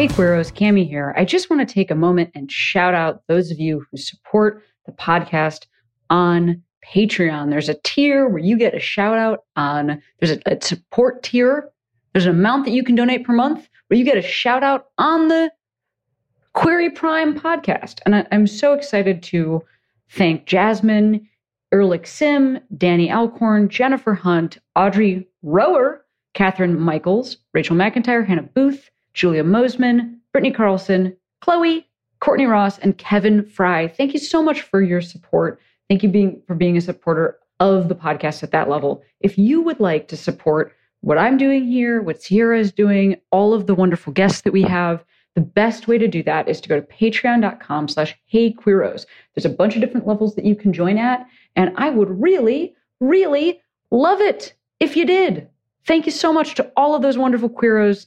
Hey Queeros, Cami here. I just want to take a moment and shout out those of you who support the podcast on Patreon. There's a tier where you get a shout out on, there's a, a support tier. There's an amount that you can donate per month where you get a shout out on the Queery Prime podcast. And I, am so excited to thank Jasmine, Ehrlich Sim, Danny Alcorn, Jennifer Hunt, Audrey Rower, Catherine Michaels, Rachel McIntyre, Hannah Booth, Julia Mosman, Brittany Carlson, Chloe, Courtney Ross, and Kevin Fry. Thank you so much for your support. Thank you being, for being a supporter of the podcast at that level. If you would like to support what I'm doing here, what Sierra is doing, all of the wonderful guests that we have, the best way to do that is to go to patreon.com slash heyqueeros. There's a bunch of different levels that you can join at, and I would really, really love it if you did. Thank you so much to all of those wonderful queeros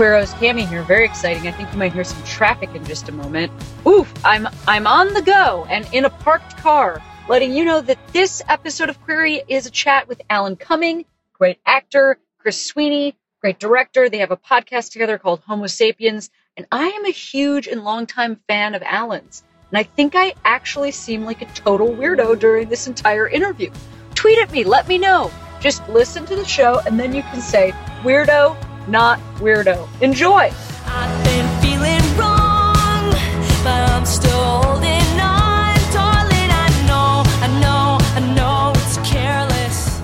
Queeros, Cami here. Very exciting. I think you might hear some traffic in just a moment. Oof, I'm I'm on the go and in a parked car, letting you know that this episode of Queery is a chat with Alan Cumming, great actor, Chris Sweeney, great director. They have a podcast together called Homo Sapiens, and I am a huge and longtime fan of Alan's. And I think I actually seem like a total weirdo during this entire interview. Tweet at me, let me know. Just listen to the show, and then you can say, Weirdo, not weirdo. Enjoy. I've been feeling wrong, but I'm still holding on. Darling, I know, I know, I know it's careless.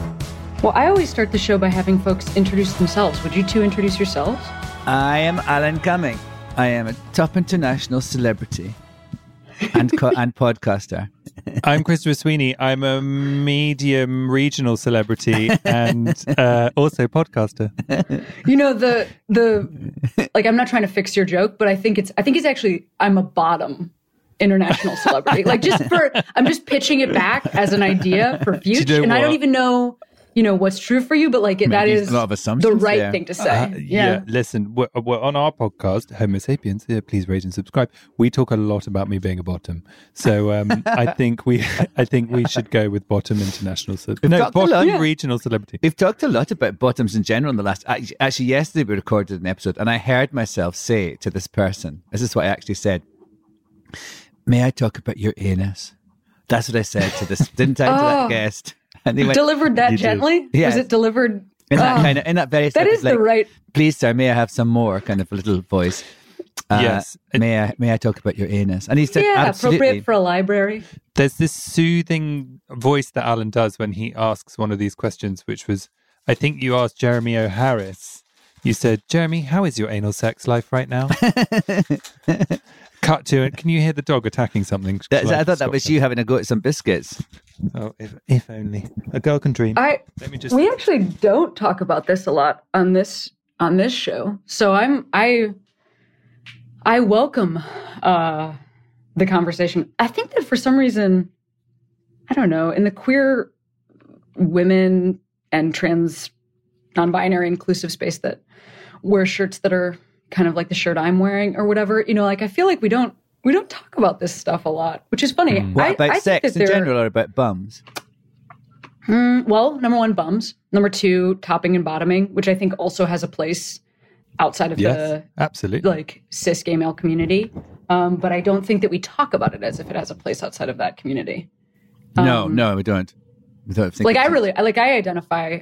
Well, I always start the show by having folks introduce themselves. Would you two introduce yourselves? I am Alan Cumming. I am a top international celebrity and co- and podcaster. I'm Christopher Sweeney. I'm a medium regional celebrity and uh, also podcaster. You know the the like I'm not trying to fix your joke, but I think it's I think it's actually I'm a bottom international celebrity. like just for I'm just pitching it back as an idea for future, you know and I don't even know you know what's true for you, but like Maybe that is a lot of assumptions, the right yeah. thing to say. Uh, yeah. yeah. Listen, we're, we're, on our podcast, Homo Sapiens. Yeah, please rate and subscribe. We talk a lot about me being a bottom, so um, I think we I think we should go with bottom international. Ce- no, bottom lot, regional celebrity. We've talked a lot about bottoms in general in the last. Actually, yesterday we recorded an episode, and I heard myself say to this person, "This is what I actually said." May I talk about your anus? That's what I said to this. Didn't I oh. to that oh. guest? And they went, delivered that gently. Yeah. Was it delivered? In that oh. kind of, in that very. That is like, the right. Please, sir, may I have some more? Kind of little voice. Uh, yes. May I may I talk about your anus? And he said, yeah, absolutely. appropriate for a library. There's this soothing voice that Alan does when he asks one of these questions, which was, I think you asked Jeremy O. Harris. You said, Jeremy, how is your anal sex life right now? cut to it. Can you hear the dog attacking something? That, like I thought that was you having a go at some biscuits. Oh, if, if only a girl can dream. I let me just. We actually don't talk about this a lot on this on this show, so I'm I I welcome uh, the conversation. I think that for some reason, I don't know, in the queer women and trans non-binary inclusive space that wear shirts that are kind of like the shirt I'm wearing or whatever. You know, like I feel like we don't we don't talk about this stuff a lot, which is funny. Mm. What I, about I sex in general or about bums? Mm, well, number one, bums. Number two, topping and bottoming, which I think also has a place outside of yes, the absolutely like cis gay male community. Um, but I don't think that we talk about it as if it has a place outside of that community. Um, no, no, we don't. We don't like I really like I identify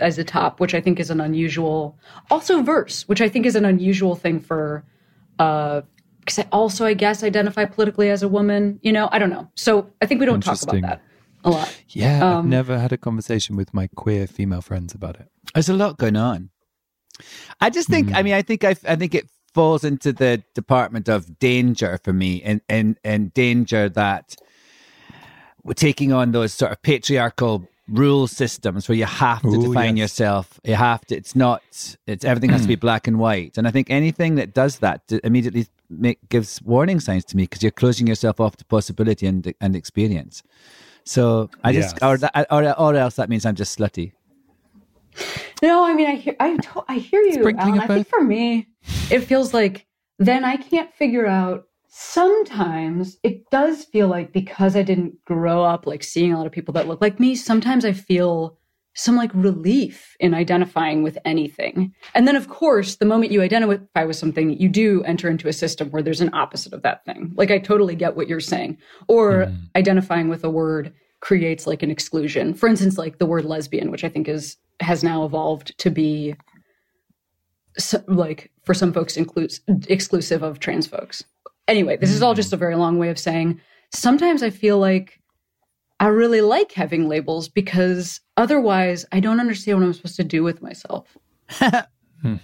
as a top, which I think is an unusual. Also, verse, which I think is an unusual thing for. uh because I also, I guess, identify politically as a woman. You know, I don't know. So I think we don't talk about that a lot. Yeah, um, I've never had a conversation with my queer female friends about it. There's a lot going on. I just think. Mm. I mean, I think I. I think it falls into the department of danger for me, and and and danger that we're taking on those sort of patriarchal rule systems where you have to Ooh, define yes. yourself. You have to. It's not. It's everything has to be black and white. And I think anything that does that immediately make, gives warning signs to me because you're closing yourself off to possibility and and experience. So I just, or, that, or or else that means I'm just slutty. No, I mean I hear I, I hear you. Alan. I think for me, it feels like then I can't figure out sometimes it does feel like because I didn't grow up like seeing a lot of people that look like me, sometimes I feel some like relief in identifying with anything. And then, of course, the moment you identify with something, you do enter into a system where there's an opposite of that thing. Like, I totally get what you're saying. Or mm. identifying with a word creates like an exclusion. For instance, like the word lesbian, which I think is has now evolved to be so, like for some folks includes exclusive of trans folks anyway, this is all just a very long way of saying sometimes I feel like I really like having labels because otherwise I don't understand what I'm supposed to do with myself. Does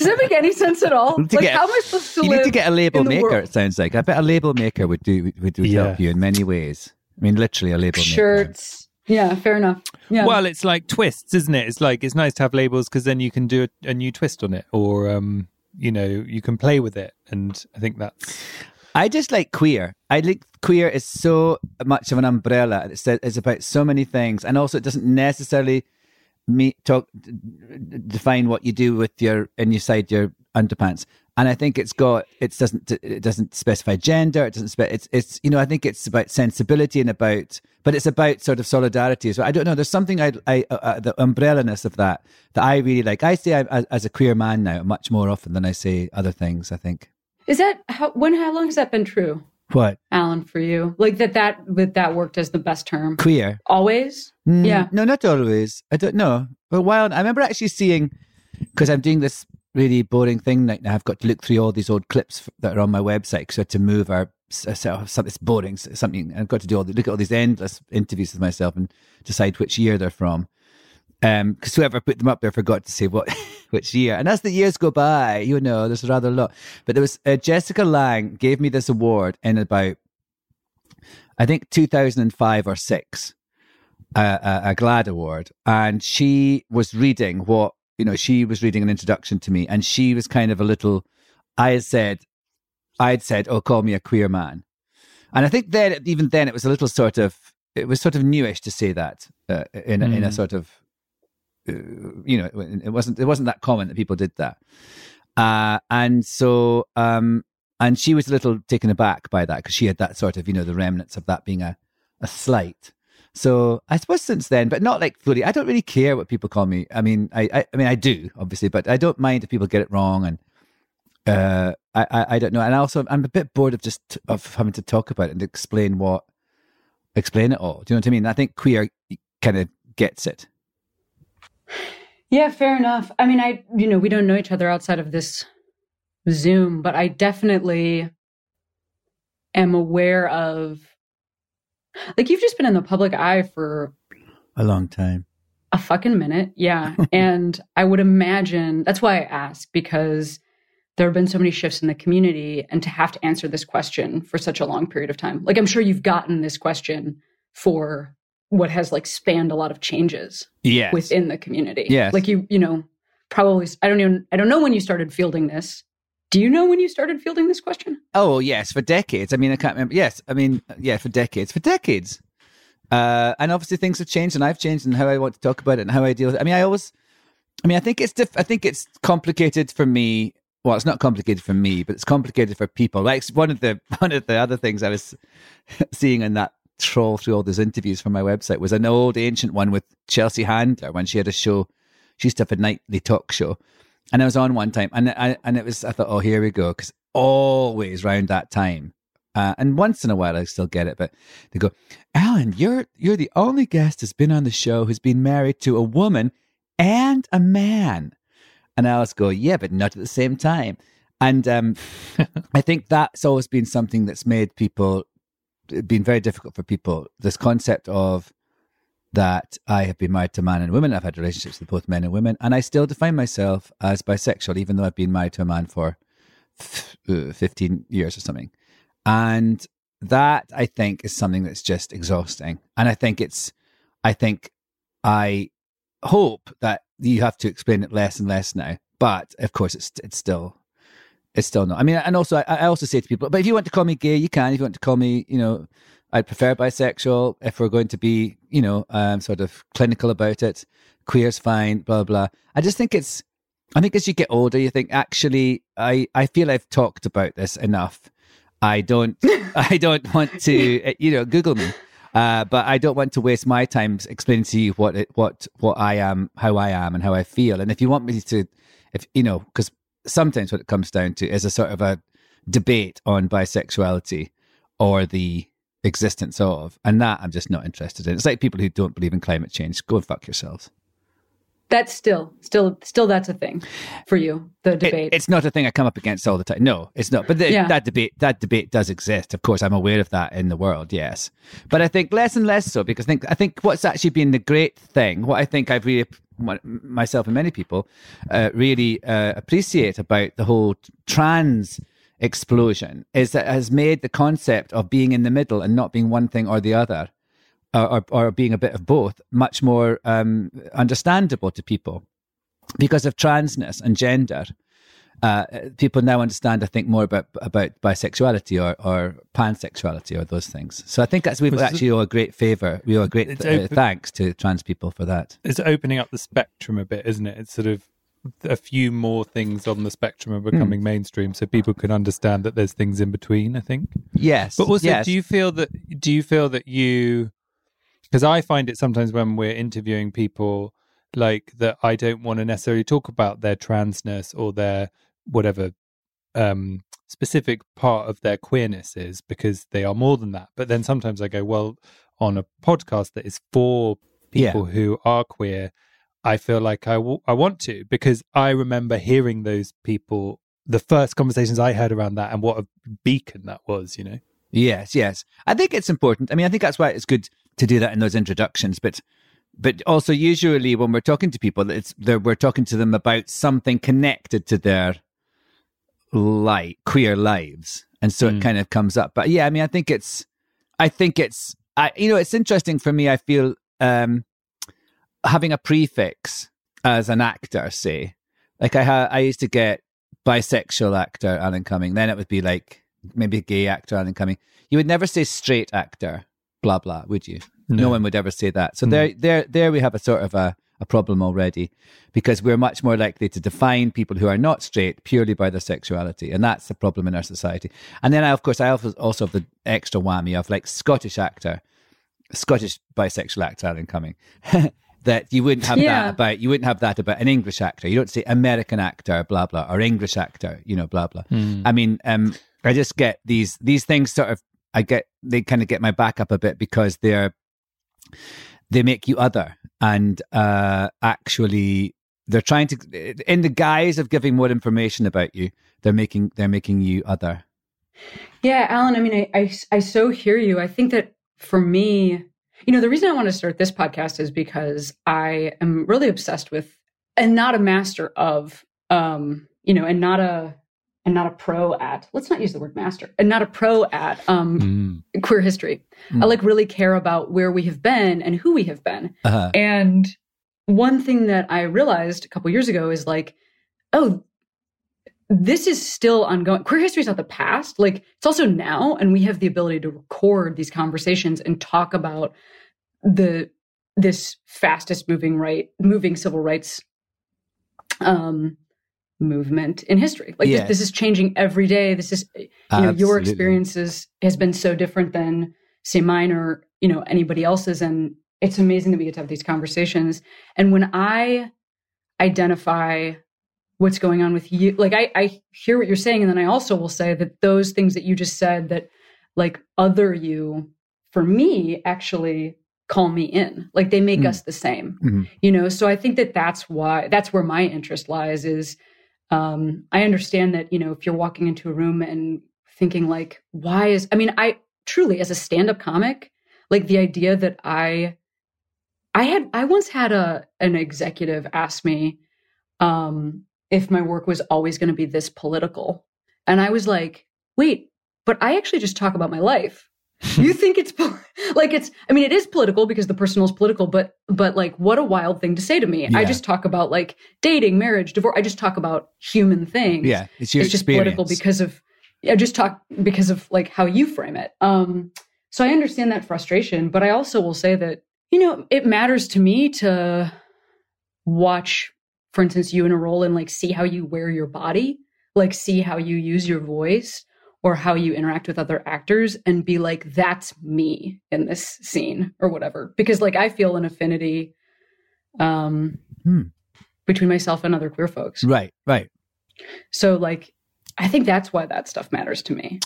that make any sense at all? Like, get, how am I supposed to You need to get a label maker. It sounds like I bet a label maker would do would, would yeah. help you in many ways. I mean, literally a label maker. shirts. Maker. Yeah, fair enough. Yeah. Well, it's like twists, isn't it? It's like it's nice to have labels because then you can do a, a new twist on it, or um, you know you can play with it. And i think that's i just like queer. I think queer is so much of an umbrella. It's, it's about so many things. And also it doesn't necessarily meet talk define what you do with your inside your underpants and I think it's got it doesn't it doesn't specify gender. It doesn't spe- it's it's you know I think it's about sensibility and about but it's about sort of solidarity as well. I don't know. There's something I I uh, uh the umbrellaness of that that I really like. I say I, as, as a queer man now much more often than I say other things. I think. Is that how when how long has that been true? What, Alan, for you? Like that that that that worked as the best term. Queer. Always. Mm, yeah. No, not always. I don't know. For a while, I remember actually seeing because I'm doing this really boring thing now. I've got to look through all these old clips that are on my website had to move our something it's boring something I've got to do all the, look at all these endless interviews with myself and decide which year they're from. Um, because whoever put them up there forgot to say what which year, and as the years go by, you know, there's rather a lot. But there was uh, Jessica Lange gave me this award in about, I think 2005 or six, uh, a, a GLAAD award, and she was reading what you know, she was reading an introduction to me and she was kind of a little, I had said, I had said, oh, call me a queer man. And I think then, even then, it was a little sort of, it was sort of newish to say that uh, in, mm. in a mm. sort of, uh, you know, it wasn't, it wasn't that common that people did that. Uh, and so, um, and she was a little taken aback by that because she had that sort of, you know, the remnants of that being a, a slight. So I suppose since then, but not like fully. I don't really care what people call me. I mean, I, I, I mean, I do obviously, but I don't mind if people get it wrong, and uh, I, I, I don't know. And also, I'm a bit bored of just of having to talk about it and explain what, explain it all. Do you know what I mean? I think queer kind of gets it. Yeah, fair enough. I mean, I, you know, we don't know each other outside of this Zoom, but I definitely am aware of like you've just been in the public eye for a long time. A fucking minute. Yeah. and I would imagine that's why I ask because there have been so many shifts in the community and to have to answer this question for such a long period of time. Like I'm sure you've gotten this question for what has like spanned a lot of changes yes. within the community. Yes. Like you, you know, probably I don't even I don't know when you started fielding this. Do you know when you started fielding this question? Oh yes, for decades. I mean, I can't remember. Yes, I mean, yeah, for decades, for decades. Uh, and obviously, things have changed, and I've changed, and how I want to talk about it, and how I deal with it. I mean, I always, I mean, I think it's diff- I think it's complicated for me. Well, it's not complicated for me, but it's complicated for people. Like one of the one of the other things I was seeing in that troll through all those interviews from my website was an old ancient one with Chelsea Handler when she had a show. She used to have a nightly talk show and I was on one time, and I and it was I thought, oh, here we go, because always around that time, uh, and once in a while I still get it, but they go, Alan, you're you're the only guest that's been on the show who's been married to a woman and a man, and I always go, yeah, but not at the same time, and um, I think that's always been something that's made people been very difficult for people. This concept of that I have been married to man and women. I've had relationships with both men and women, and I still define myself as bisexual, even though I've been married to a man for uh, 15 years or something. And that I think is something that's just exhausting. And I think it's, I think I hope that you have to explain it less and less now. But of course, it's it's still it's still not. I mean, and also I, I also say to people, but if you want to call me gay, you can. If you want to call me, you know, I'd prefer bisexual. If we're going to be, you know, um, sort of clinical about it, queer's fine. Blah blah. I just think it's. I think as you get older, you think actually, I I feel I've talked about this enough. I don't I don't want to you know Google me. Uh, but I don't want to waste my time explaining to you what it, what what I am, how I am, and how I feel. And if you want me to, if you know, because sometimes what it comes down to is a sort of a debate on bisexuality or the existence of, and that I'm just not interested in. It's like people who don't believe in climate change. Go and fuck yourselves that's still still still that's a thing for you the debate it, it's not a thing i come up against all the time no it's not but the, yeah. that debate that debate does exist of course i'm aware of that in the world yes but i think less and less so because i think i think what's actually been the great thing what i think i've really myself and many people uh, really uh, appreciate about the whole trans explosion is that it has made the concept of being in the middle and not being one thing or the other or, or being a bit of both much more um, understandable to people because of transness and gender. Uh, people now understand, I think, more about about bisexuality or, or pansexuality or those things. So I think that's we actually owe a great favor. We owe a great uh, open, thanks to trans people for that. It's opening up the spectrum a bit, isn't it? It's sort of a few more things on the spectrum are becoming mm. mainstream, so people can understand that there's things in between. I think. Yes, but also, yes. do you feel that? Do you feel that you because I find it sometimes when we're interviewing people like that I don't want to necessarily talk about their transness or their whatever um, specific part of their queerness is because they are more than that. But then sometimes I go, well, on a podcast that is for people yeah. who are queer, I feel like I, w- I want to because I remember hearing those people, the first conversations I heard around that and what a beacon that was, you know? Yes, yes. I think it's important. I mean, I think that's why it's good to do that in those introductions, but but also usually when we're talking to people, it's we're talking to them about something connected to their life, queer lives, and so mm. it kind of comes up. But yeah, I mean, I think it's, I think it's, I you know, it's interesting for me. I feel um, having a prefix as an actor, say, like I ha- I used to get bisexual actor Alan Cumming, then it would be like maybe gay actor Alan Cumming. You would never say straight actor blah blah, would you? No, no one would ever say that. So mm. there, there, there we have a sort of a, a problem already, because we're much more likely to define people who are not straight purely by their sexuality, and that's the problem in our society. And then, I, of course, I also have the extra whammy of like Scottish actor, Scottish bisexual actor Alan Cumming. that you wouldn't have yeah. that about you wouldn't have that about an English actor. You don't say American actor, blah blah, or English actor, you know, blah blah. Mm. I mean, um, I just get these these things sort of I get they kind of get my back up a bit because they're they make you other and uh, actually they're trying to in the guise of giving more information about you they're making they're making you other yeah alan i mean I, I i so hear you i think that for me you know the reason i want to start this podcast is because i am really obsessed with and not a master of um you know and not a and not a pro at let's not use the word master and not a pro at um, mm. queer history mm. i like really care about where we have been and who we have been uh-huh. and one thing that i realized a couple years ago is like oh this is still ongoing queer history is not the past like it's also now and we have the ability to record these conversations and talk about the this fastest moving right moving civil rights um movement in history. Like this, this, is changing every day. This is, you know, your experiences has been so different than say mine or, you know, anybody else's. And it's amazing that we get to have these conversations. And when I identify what's going on with you, like I, I hear what you're saying. And then I also will say that those things that you just said that like other you for me actually call me in like they make mm. us the same mm-hmm. you know so i think that that's why that's where my interest lies is um, I understand that, you know, if you're walking into a room and thinking like, why is, I mean, I truly, as a stand up comic, like the idea that I, I had, I once had a, an executive ask me, um, if my work was always going to be this political. And I was like, wait, but I actually just talk about my life. you think it's like it's i mean it is political because the personal is political but but like what a wild thing to say to me yeah. i just talk about like dating marriage divorce i just talk about human things yeah it's, it's just political because of i just talk because of like how you frame it um so i understand that frustration but i also will say that you know it matters to me to watch for instance you in a role and like see how you wear your body like see how you use your voice or how you interact with other actors and be like that's me in this scene or whatever. Because like i feel an affinity um hmm. between myself and other queer folks. Right right. So like i think that's why that stuff matters to me.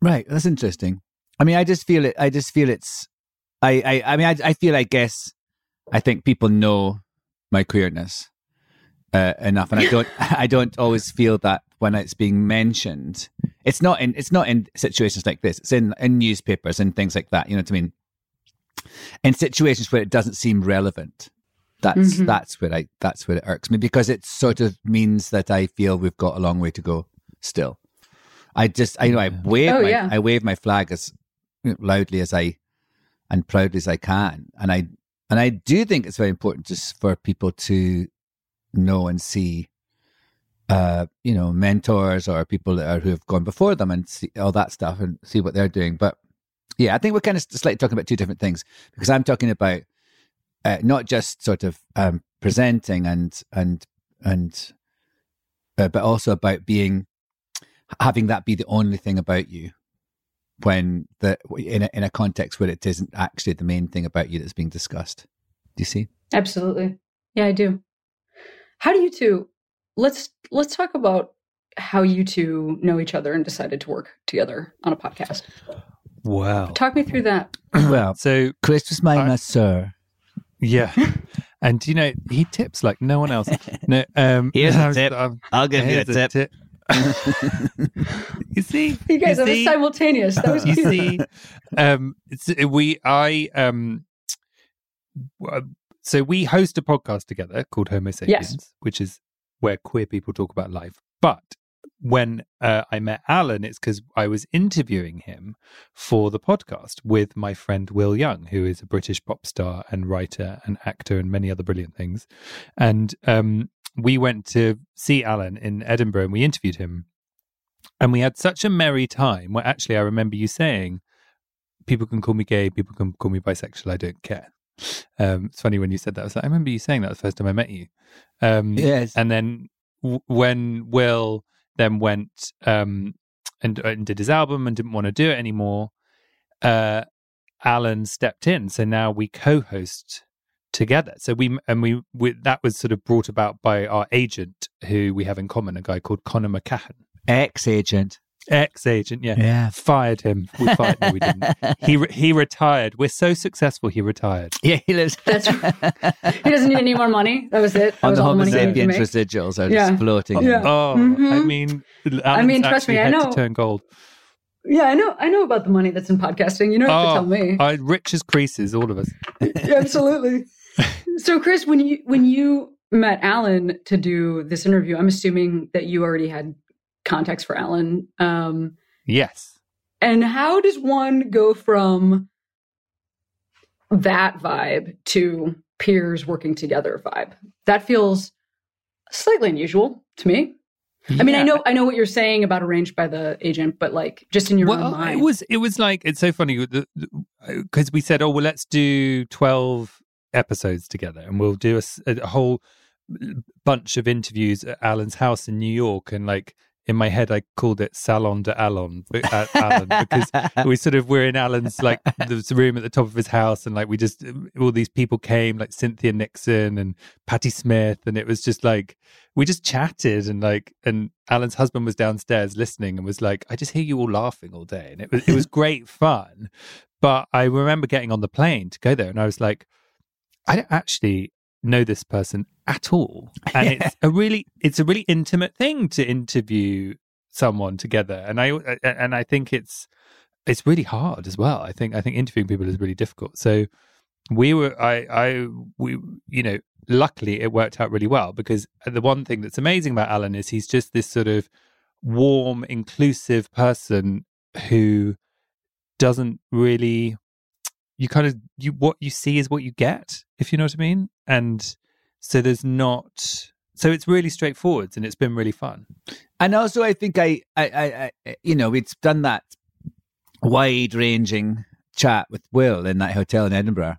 Right that's interesting. I mean i just feel it i just feel it's i i, I mean I, I feel i guess i think people know my queerness uh, enough and i don't i don't always feel that when it's being mentioned. It's not in it's not in situations like this. It's in in newspapers and things like that. You know what I mean? In situations where it doesn't seem relevant. That's mm-hmm. that's where I that's where it irks me because it sort of means that I feel we've got a long way to go still. I just I know I wave oh, my yeah. I wave my flag as loudly as I and proudly as I can. And I and I do think it's very important just for people to know and see uh, you know, mentors or people that are, who have gone before them and see all that stuff and see what they're doing. But yeah, I think we're kind of slightly talking about two different things because I'm talking about uh, not just sort of um, presenting and and and uh, but also about being having that be the only thing about you when the in a, in a context where it isn't actually the main thing about you that's being discussed. Do you see? Absolutely. Yeah, I do. How do you two let's let's talk about how you two know each other and decided to work together on a podcast. Wow. Talk me through that. well, so Chris was my master. Yeah. And you know, he tips like no one else. No, um, here's a tip. i will give you a tip. tip. you see, you guys, you that see? simultaneous. That was you see. Um, we, I, um, so we host a podcast together called Homo Sapiens, yes. which is where queer people talk about life. But when uh, I met Alan, it's because I was interviewing him for the podcast with my friend Will Young, who is a British pop star and writer and actor and many other brilliant things. And um, we went to see Alan in Edinburgh and we interviewed him. And we had such a merry time where actually I remember you saying, people can call me gay, people can call me bisexual, I don't care. Um, it's funny when you said that. I was like, I remember you saying that the first time I met you. Um, yes. And then w- when Will then went um, and, uh, and, did his album and didn't want to do it anymore, uh, Alan stepped in. So now we co-host together. So we and we, we that was sort of brought about by our agent who we have in common, a guy called Connor McCahan, ex agent. Ex agent, yeah. Yeah. Fired him. We fired no, we didn't. He re- he retired. We're so successful, he retired. Yeah, he lives. That's right. He doesn't need any more money. That was it. That On was the Homo sapiens residuals are yeah. just floating. Yeah. Oh, mm-hmm. I mean, Alan's I mean, trust me, I know. To turn gold. Yeah, I know. I know about the money that's in podcasting. You know oh, to tell me. I, rich as Croesus, all of us. yeah, absolutely. so, Chris, when you when you met Alan to do this interview, I'm assuming that you already had context for Alan. Um, yes. And how does one go from that vibe to peers working together vibe? That feels slightly unusual to me. Yeah. I mean, I know, I know what you're saying about arranged by the agent, but like just in your well, own mind, it was, it was like it's so funny because we said, oh well, let's do twelve episodes together, and we'll do a, a whole bunch of interviews at Alan's house in New York, and like in my head, I called it Salon de Alan, uh, Alan because we sort of were in Alan's like the room at the top of his house, and like we just all these people came, like Cynthia Nixon and Patti Smith, and it was just like we just chatted, and like and Alan's husband was downstairs listening and was like, "I just hear you all laughing all day," and it was it was great fun. But I remember getting on the plane to go there, and I was like, I don't actually know this person at all. And yeah. it's a really it's a really intimate thing to interview someone together. And i and i think it's it's really hard as well. I think i think interviewing people is really difficult. So we were i i we you know luckily it worked out really well because the one thing that's amazing about alan is he's just this sort of warm inclusive person who doesn't really you kind of you what you see is what you get if you know what i mean? And so there's not so it's really straightforward and it's been really fun. And also i think i i i, I you know we've done that wide ranging chat with will in that hotel in edinburgh.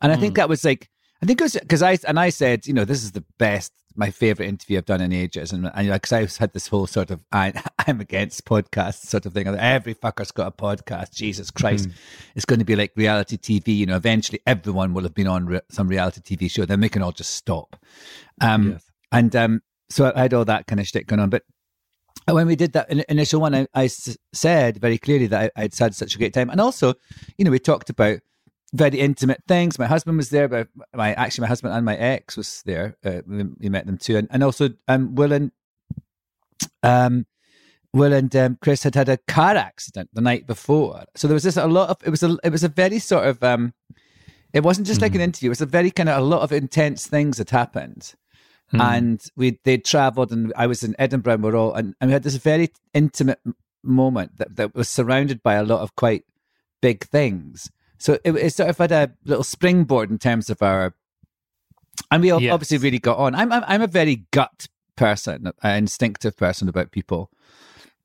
And i mm. think that was like I think it was because I and I said, you know, this is the best, my favorite interview I've done in ages, and and because I've had this whole sort of I, am against podcasts sort of thing. Every fucker's got a podcast. Jesus Christ, mm. it's going to be like reality TV. You know, eventually everyone will have been on re- some reality TV show. Then we can all just stop. Um, yes. and um, so I had all that kind of shit going on, but when we did that initial one, I, I said very clearly that I, would had such a great time, and also, you know, we talked about very intimate things. My husband was there, but my actually my husband and my ex was there. Uh, we, we, met them too, and, and also um, Will and um, Will and um, Chris had had a car accident the night before, so there was just a lot of it was a it was a very sort of um, it wasn't just mm. like an mm-hmm. interview; it was a very kind of a lot of intense things that happened. Mm. And we they travelled, and I was in Edinburgh, and we're all, and, and we had this very intimate moment that, that was surrounded by a lot of quite big things. So it, it sort of had a little springboard in terms of our, and we yes. obviously really got on. I'm, I'm, I'm a very gut person, an instinctive person about people,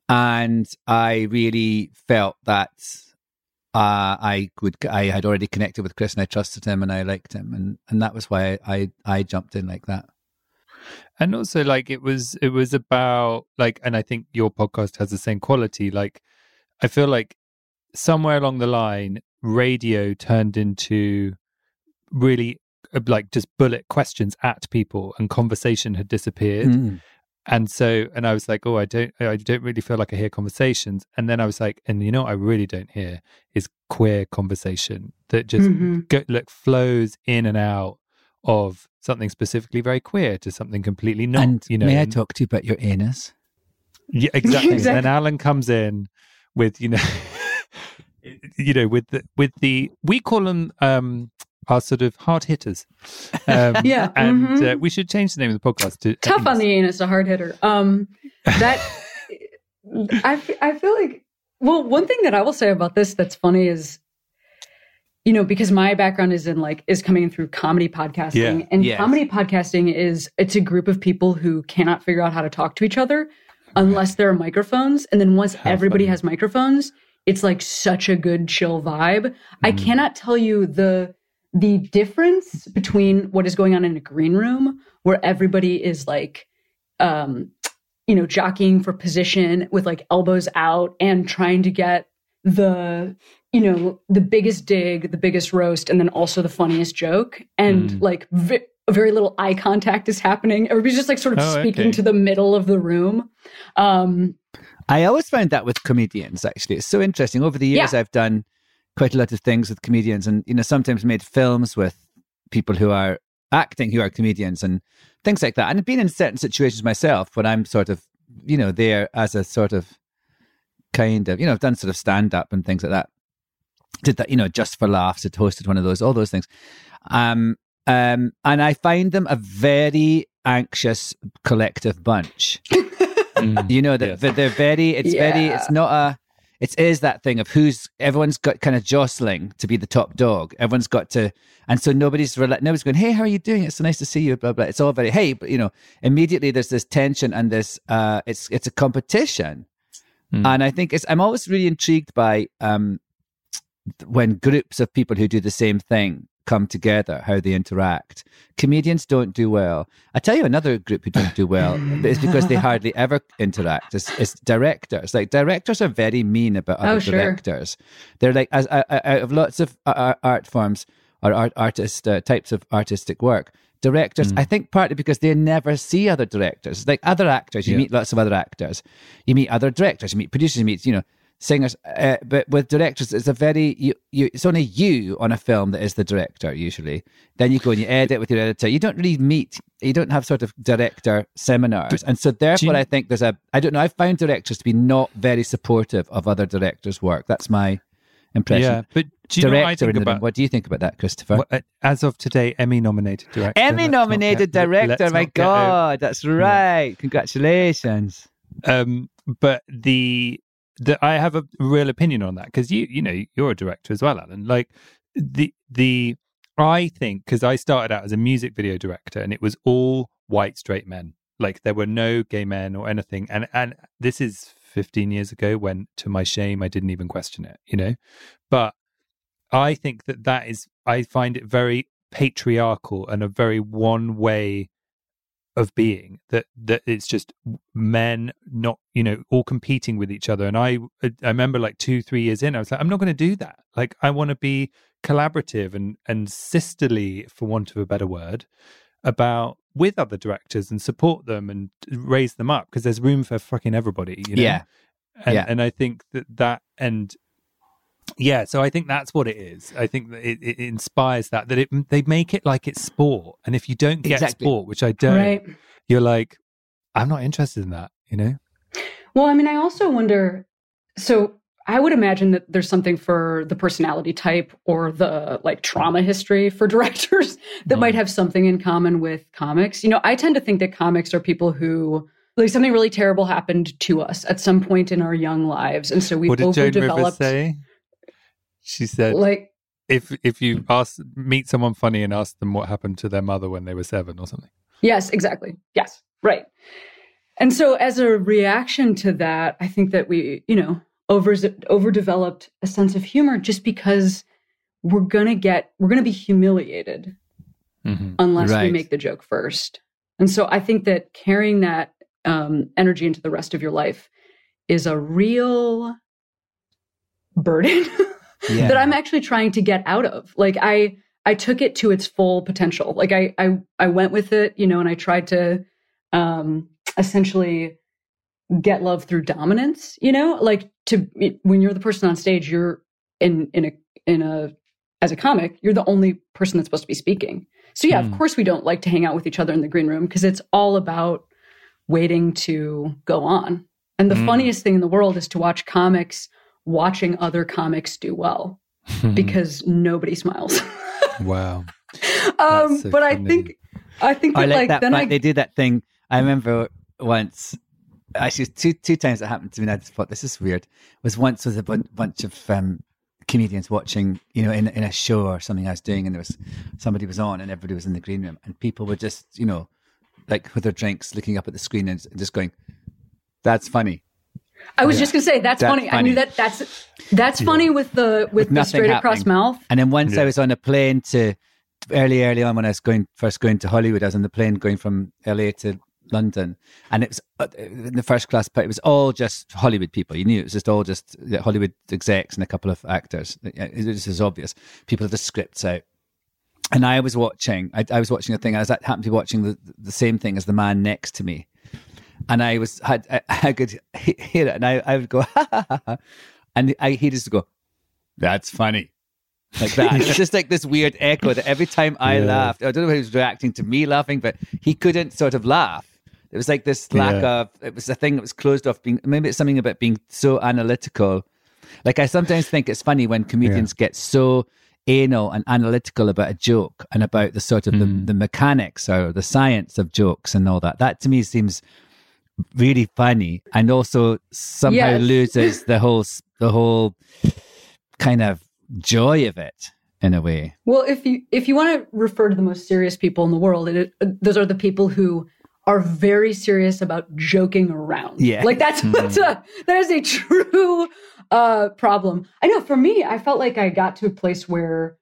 and I really felt that uh, I would I had already connected with Chris and I trusted him and I liked him and and that was why I I jumped in like that. And also like it was it was about like and I think your podcast has the same quality like I feel like somewhere along the line radio turned into really uh, like just bullet questions at people and conversation had disappeared mm. and so and i was like oh i don't i don't really feel like i hear conversations and then i was like and you know what i really don't hear is queer conversation that just mm-hmm. go, like flows in and out of something specifically very queer to something completely not and you know may i talk to you about your anus yeah exactly, exactly. and then alan comes in with you know you know, with the with the we call them um our sort of hard hitters. Um, yeah, and mm-hmm. uh, we should change the name of the podcast to Tough on the Anus, a hard hitter. Um, that I I feel like well, one thing that I will say about this that's funny is you know because my background is in like is coming in through comedy podcasting yeah. and yes. comedy podcasting is it's a group of people who cannot figure out how to talk to each other unless there are microphones and then once how everybody funny. has microphones it's like such a good chill vibe. Mm. I cannot tell you the the difference between what is going on in a green room where everybody is like um you know jockeying for position with like elbows out and trying to get the you know the biggest dig the biggest roast and then also the funniest joke and mm. like vi- very little eye contact is happening everybody's just like sort of oh, speaking okay. to the middle of the room um I always found that with comedians, actually. It's so interesting. Over the years, yeah. I've done quite a lot of things with comedians and, you know, sometimes made films with people who are acting who are comedians and things like that. And I've been in certain situations myself when I'm sort of, you know, there as a sort of kind of, you know, I've done sort of stand up and things like that. Did that, you know, just for laughs, had hosted one of those, all those things. Um, um, and I find them a very anxious collective bunch. Mm, you know that yes. they're very. It's yeah. very. It's not a. It is that thing of who's everyone's got kind of jostling to be the top dog. Everyone's got to, and so nobody's nobody's going. Hey, how are you doing? It's so nice to see you. Blah blah. It's all very hey, but you know, immediately there's this tension and this. uh It's it's a competition, mm. and I think it's. I'm always really intrigued by um when groups of people who do the same thing come together, how they interact. Comedians don't do well. I tell you another group who don't do well, is because they hardly ever interact. It's, it's directors. Like directors are very mean about other oh, sure. directors. They're like, as uh, uh, out of lots of uh, art forms or art, artist uh, types of artistic work, directors, mm. I think partly because they never see other directors. Like other actors, you yeah. meet lots of other actors. You meet other directors, you meet producers, you meet, you know, singers, uh, but with directors, it's a very you, you. It's only you on a film that is the director usually. Then you go and you edit with your editor. You don't really meet. You don't have sort of director seminars, and so therefore, you, I think there's a. I don't know. I've found directors to be not very supportive of other directors' work. That's my impression. Yeah, but do you director know what, about, what do you think about that, Christopher? Well, uh, as of today, Emmy nominated director. Emmy nominated director. My God, that's right. Congratulations. Um, but the that I have a real opinion on that because you you know you're a director as well, Alan. Like the the I think because I started out as a music video director and it was all white straight men. Like there were no gay men or anything, and and this is 15 years ago when, to my shame, I didn't even question it. You know, but I think that that is I find it very patriarchal and a very one way of being that that it's just men not you know all competing with each other and i i remember like 2 3 years in i was like i'm not going to do that like i want to be collaborative and and sisterly for want of a better word about with other directors and support them and raise them up because there's room for fucking everybody you know? yeah and, yeah. and i think that that and yeah, so I think that's what it is. I think that it, it inspires that that it they make it like it's sport, and if you don't get exactly. sport, which I don't, right. you're like, I'm not interested in that, you know. Well, I mean, I also wonder. So I would imagine that there's something for the personality type or the like trauma history for directors that mm. might have something in common with comics. You know, I tend to think that comics are people who like something really terrible happened to us at some point in our young lives, and so we've what did overdeveloped. Joan Rivers say? She said, like, if if you ask meet someone funny and ask them what happened to their mother when they were seven or something. Yes, exactly. Yes, right. And so, as a reaction to that, I think that we, you know, over overdeveloped a sense of humor just because we're gonna get we're gonna be humiliated mm-hmm. unless right. we make the joke first. And so, I think that carrying that um, energy into the rest of your life is a real burden. yeah. that I'm actually trying to get out of. Like I I took it to its full potential. Like I I I went with it, you know, and I tried to um essentially get love through dominance, you know? Like to when you're the person on stage, you're in in a in a as a comic, you're the only person that's supposed to be speaking. So yeah, mm. of hmm. course we don't like to hang out with each other in the green room because it's all about waiting to go on. And the mm. funniest thing in the world is to watch comics watching other comics do well because nobody smiles. wow. Um, so but funny. I think I think that, I like, like that then I... they did that thing. I remember once actually two two times it happened to me. and I just thought this is weird. Was once with a b- bunch of um, comedians watching, you know, in in a show or something I was doing, and there was somebody was on, and everybody was in the green room, and people were just, you know, like with their drinks, looking up at the screen and just going, "That's funny." I was yeah. just gonna say that's, that's funny. funny. I knew that that's that's yeah. funny with the with, with the straight happening. across mouth. And then once yeah. I was on a plane to early early on when I was going first going to Hollywood, I was on the plane going from LA to London, and it was uh, in the first class, but it was all just Hollywood people. You knew it was just all just Hollywood execs and a couple of actors. It was as obvious. People had the scripts out. And I was watching. I, I was watching a thing. I was happened to be watching the, the same thing as the man next to me, and I was had I, I could hear it, and I, I would go, ha, ha, ha, and I he just go, that's funny, like that. it's just like this weird echo that every time I yeah. laughed, I don't know if he was reacting to me laughing, but he couldn't sort of laugh. It was like this lack yeah. of. It was a thing that was closed off. Being maybe it's something about being so analytical. Like I sometimes think it's funny when comedians yeah. get so anal and analytical about a joke and about the sort of mm. the, the mechanics or the science of jokes and all that. That to me seems really funny and also somehow yes. loses the whole the whole kind of joy of it in a way. Well, if you if you want to refer to the most serious people in the world, it, those are the people who are very serious about joking around. Yeah, like that's mm. that's a that is a true uh problem. I know for me, I felt like I got to a place where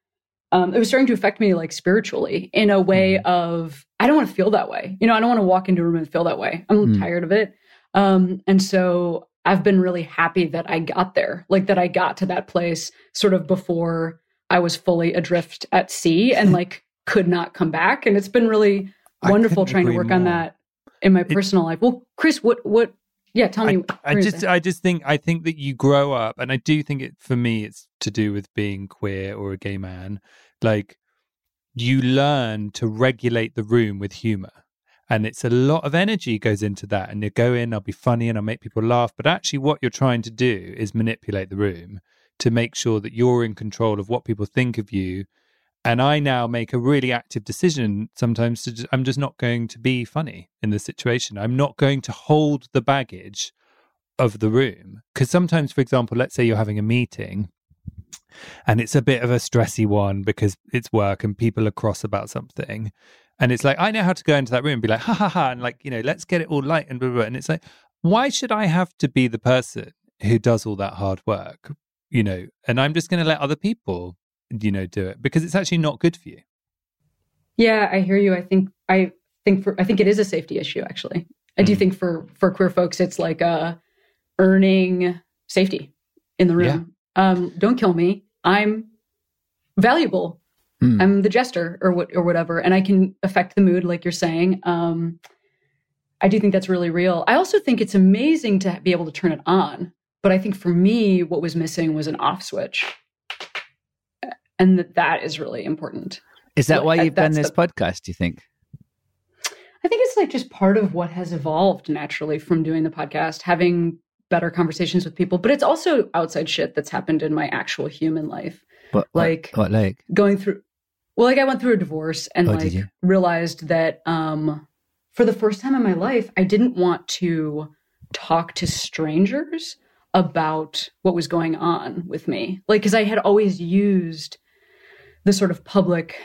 um, it was starting to affect me like spiritually in a way mm. of I don't want to feel that way. You know, I don't want to walk into a room and feel that way. I'm mm. tired of it. Um, and so I've been really happy that I got there, like that I got to that place sort of before I was fully adrift at sea and like could not come back. And it's been really wonderful trying to work more. on that in my personal life. Well, Chris, what what yeah, tell me. I, I just, I just think, I think that you grow up, and I do think it for me, it's to do with being queer or a gay man. Like, you learn to regulate the room with humor, and it's a lot of energy goes into that. And you go in, I'll be funny, and I'll make people laugh. But actually, what you're trying to do is manipulate the room to make sure that you're in control of what people think of you and I now make a really active decision sometimes to just, I'm just not going to be funny in the situation. I'm not going to hold the baggage of the room. Because sometimes, for example, let's say you're having a meeting and it's a bit of a stressy one because it's work and people are cross about something. And it's like, I know how to go into that room and be like, ha ha ha, and like, you know, let's get it all light and blah, blah, blah. And it's like, why should I have to be the person who does all that hard work? You know, and I'm just going to let other people, you know, do it because it's actually not good for you. Yeah, I hear you. I think, I think for, I think it is a safety issue, actually. I do mm. think for, for queer folks, it's like, uh, earning safety in the room. Um, don't kill me. I'm valuable. Mm. I'm the jester or what or whatever, and I can affect the mood, like you're saying. Um, I do think that's really real. I also think it's amazing to be able to turn it on, but I think for me, what was missing was an off switch, and that that is really important. Is that why you've done this the, podcast? Do you think? I think it's like just part of what has evolved naturally from doing the podcast, having better conversations with people, but it's also outside shit that's happened in my actual human life. What, like what, what like going through well, like I went through a divorce and oh, like realized that um for the first time in my life, I didn't want to talk to strangers about what was going on with me. Like cuz I had always used the sort of public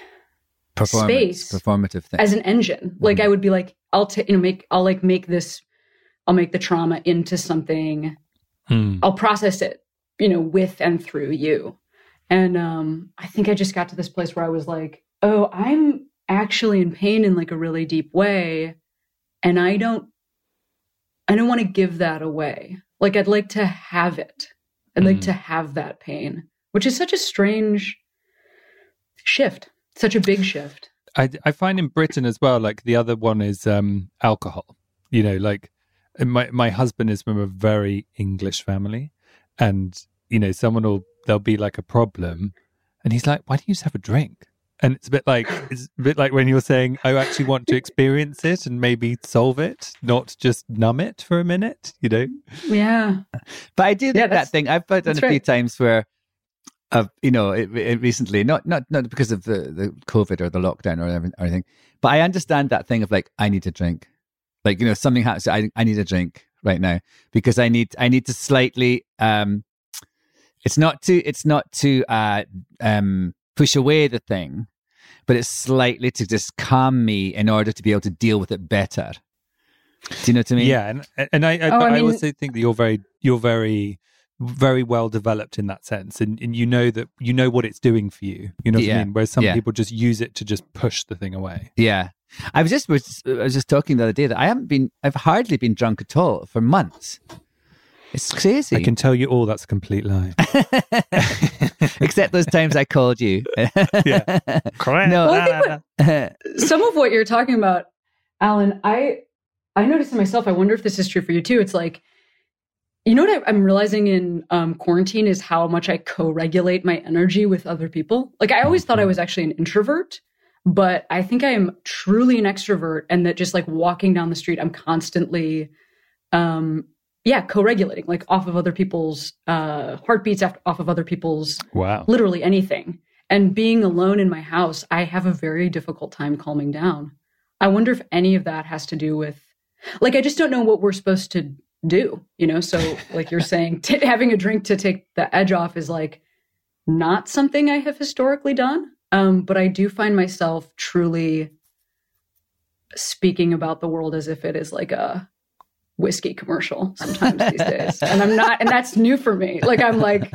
space performative thing as an engine. Like mm-hmm. I would be like I'll t- you know make I'll like make this I'll make the trauma into something. Hmm. I'll process it, you know, with and through you. And um, I think I just got to this place where I was like, oh, I'm actually in pain in like a really deep way. And I don't, I don't want to give that away. Like I'd like to have it. I'd like hmm. to have that pain, which is such a strange shift, such a big shift. I, I find in Britain as well, like the other one is um, alcohol. You know, like my my husband is from a very English family, and you know, someone will there'll be like a problem, and he's like, "Why don't you just have a drink?" And it's a bit like it's a bit like when you're saying, "I actually want to experience it and maybe solve it, not just numb it for a minute," you know? Yeah. But I do yeah, that thing. I've done a few times where of you know it, it recently not not not because of the the covid or the lockdown or anything but i understand that thing of like i need to drink like you know something happens i i need a drink right now because i need i need to slightly um it's not to it's not to uh um push away the thing but it's slightly to just calm me in order to be able to deal with it better. Do you know what i mean? Yeah and and i i, oh, I, I mean, also think that you're very you're very very well developed in that sense and, and you know that you know what it's doing for you. You know what yeah. i mean? Whereas some yeah. people just use it to just push the thing away. Yeah I was just was, I was just talking the other day that I haven't been I've hardly been drunk at all for months. It's crazy. I can tell you all that's a complete lie. Except those times I called you. yeah. Correct. No, well, what, some of what you're talking about, Alan, I I noticed in myself, I wonder if this is true for you too. It's like you know what I, am realizing in um, quarantine is how much I co-regulate my energy with other people. Like I always thought I mm-hmm. was actually an introvert, but I think I am truly an extrovert and that just like walking down the street, I'm constantly, um, yeah, co-regulating, like off of other people's uh, heartbeats, off of other people's, wow, literally anything. And being alone in my house, I have a very difficult time calming down. I wonder if any of that has to do with, like, I just don't know what we're supposed to do, you know? So, like you're saying, t- having a drink to take the edge off is like not something I have historically done. Um, but I do find myself truly speaking about the world as if it is like a whiskey commercial sometimes these days. And I'm not, and that's new for me. Like, I'm like,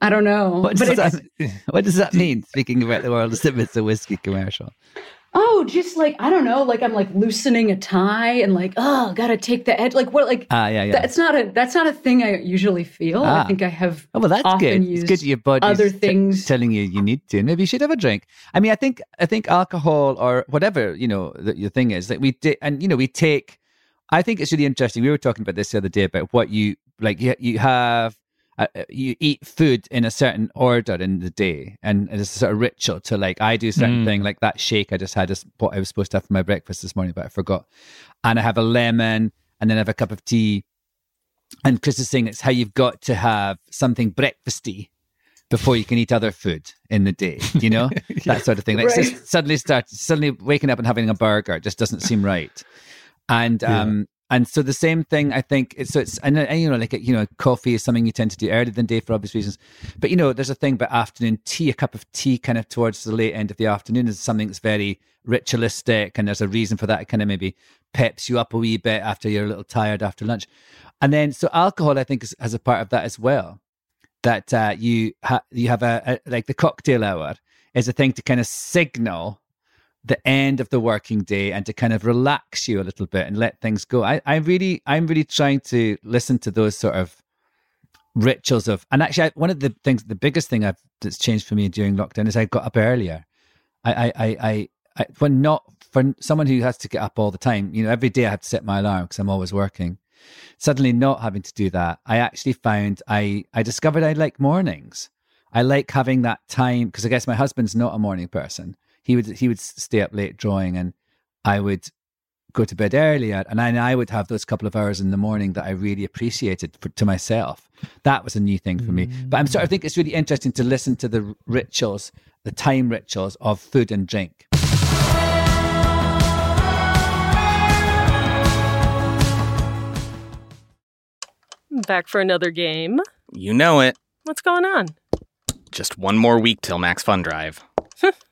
I don't know. What does, that, what does that mean? Speaking about the world as if it's a whiskey commercial oh, just like I don't know, like I'm like loosening a tie and like oh, gotta take the edge. Like what? Like ah, uh, yeah, yeah. That's not a that's not a thing I usually feel. Ah. I think I have. Oh well, that's good. It's good your body's other things t- telling you you need to. Maybe you should have a drink. I mean, I think I think alcohol or whatever you know the, your thing is that we did, and you know we take. I think it's really interesting. We were talking about this the other day about what you like. You you have uh, uh, you eat food in a certain order in the day, and it's a sort of ritual to like I do a certain mm. thing, like that shake I just had is what I was supposed to have for my breakfast this morning, but I forgot. And I have a lemon, and then I have a cup of tea. And Chris is saying it's how you've got to have something breakfasty before you can eat other food in the day. You know yeah. that sort of thing. Like right. suddenly start suddenly waking up and having a burger just doesn't seem right. And yeah. um and so the same thing, I think. So it's and, and you know, like you know, coffee is something you tend to do earlier than day for obvious reasons. But you know, there's a thing about afternoon tea. A cup of tea, kind of towards the late end of the afternoon, is something that's very ritualistic, and there's a reason for that. It kind of maybe peps you up a wee bit after you're a little tired after lunch. And then, so alcohol, I think, is, has a part of that as well. That uh, you ha- you have a, a like the cocktail hour is a thing to kind of signal the end of the working day and to kind of relax you a little bit and let things go. I, I really, I'm really trying to listen to those sort of rituals of, and actually, I, one of the things, the biggest thing I've that's changed for me during lockdown is I got up earlier. I, I, I, I, I when not for someone who has to get up all the time, you know, every day I have to set my alarm because I'm always working. Suddenly, not having to do that, I actually found I, I discovered I like mornings. I like having that time because I guess my husband's not a morning person he would he would stay up late drawing, and I would go to bed earlier, and I, I would have those couple of hours in the morning that I really appreciated for, to myself. That was a new thing for me. But I'm sort of mm. think it's really interesting to listen to the rituals, the time rituals of food and drink. Back for another game. You know it. What's going on? Just one more week till Max Fun Drive.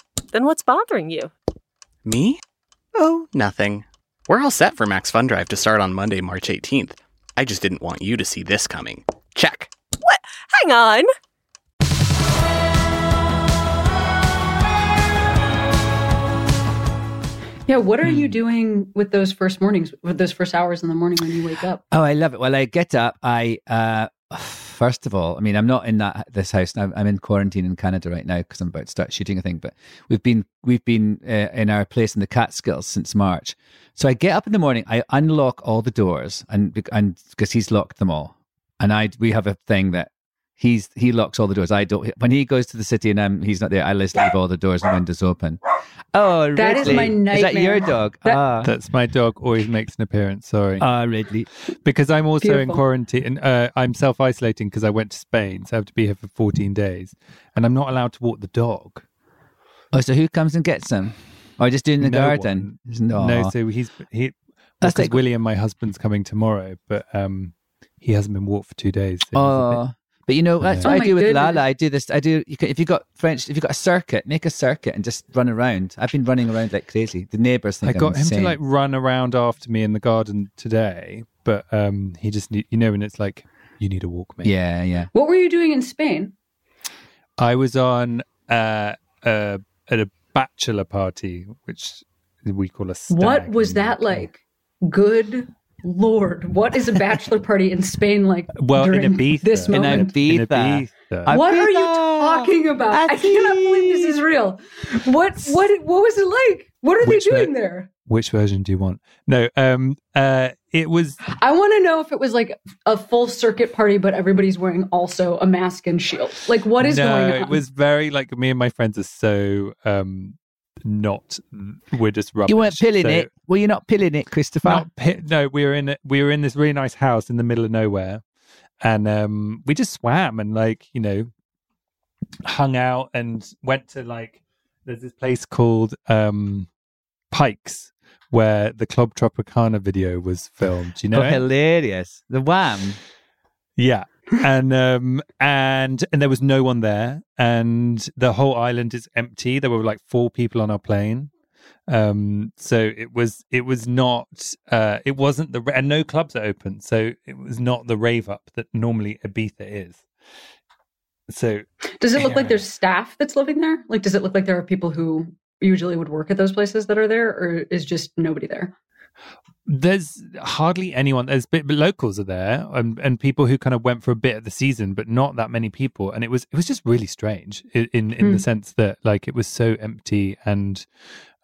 Then what's bothering you? Me? Oh, nothing. We're all set for Max Fun Drive to start on Monday, March 18th. I just didn't want you to see this coming. Check. What? Hang on. Yeah, what are you doing with those first mornings, with those first hours in the morning when you wake up? Oh, I love it. Well, I get up. I uh, first of all, I mean, I'm not in that this house now. I'm in quarantine in Canada right now because I'm about to start shooting a thing. But we've been we've been uh, in our place in the Catskills since March. So I get up in the morning, I unlock all the doors, and and because he's locked them all, and I we have a thing that he's he locks all the doors. I don't. When he goes to the city and I'm, he's not there, I just leave all the doors and windows open. Oh, that Ridley. is my nightmare. Is that your dog? That, ah. That's my dog. Always makes an appearance. Sorry. Ah, Ridley. Because I'm also Beautiful. in quarantine. and uh, I'm self isolating because I went to Spain, so I have to be here for 14 days, and I'm not allowed to walk the dog. Oh, so who comes and gets him? Or just doing the No garden? No, No. so he's he. That's Because like- William, my husband's coming tomorrow, but um, he hasn't been walked for two days. So Oh, but you know that's Yeah. what Oh I do with goodness. Lala. I do this. I do. You can, if you got French, if you got a circuit, make a circuit and just run around. I've been running around like crazy. The neighbors think I got am him to like run around after me in the garden today, but um, he just need, you know, and it's like you need a walk, mate. Yeah, yeah. what were you doing in Spain? I was on uh, uh, at a bachelor party, which we call a stag. What was that like? Good lord, what is a bachelor party in Spain like? Well, in during Ibiza. this In moment? Ibiza. In Ibiza. I- what are you talking about? I cannot believe this is real. What what what was it like? What are Which they doing ver- there? Which version do you want? No, um, uh, it was I want to know if it was like a full circuit party, but everybody's wearing also a mask and shield. Like, what is no, going on? it was very like me and my friends are so um not we're just rubbish. You weren't pilling So- it. Well, you're not pilling it, Christopher. Not pi- no, we were in a- we were in this really nice house in the middle of nowhere, and um, we just swam and like you know, hung out and went to like there's this place called um, Pikes where the Club Tropicana video was filmed. Do you know? oh, it? hilarious. The wham. Yeah. And um and and there was no one there. And the whole island is empty. There were like four people on our plane. Um so it was it was not uh it wasn't the and no clubs are open. So it was not the rave up that normally ibiza is. So Does it look like there's staff that's living there? Like, does it look like there are people who usually would work at those places that are there, or is just nobody there? There's hardly anyone there's bit but locals are there and and people who kind of went for a bit of the season but not that many people and it was it was just really strange in in, in Hmm. the sense that like it was so empty and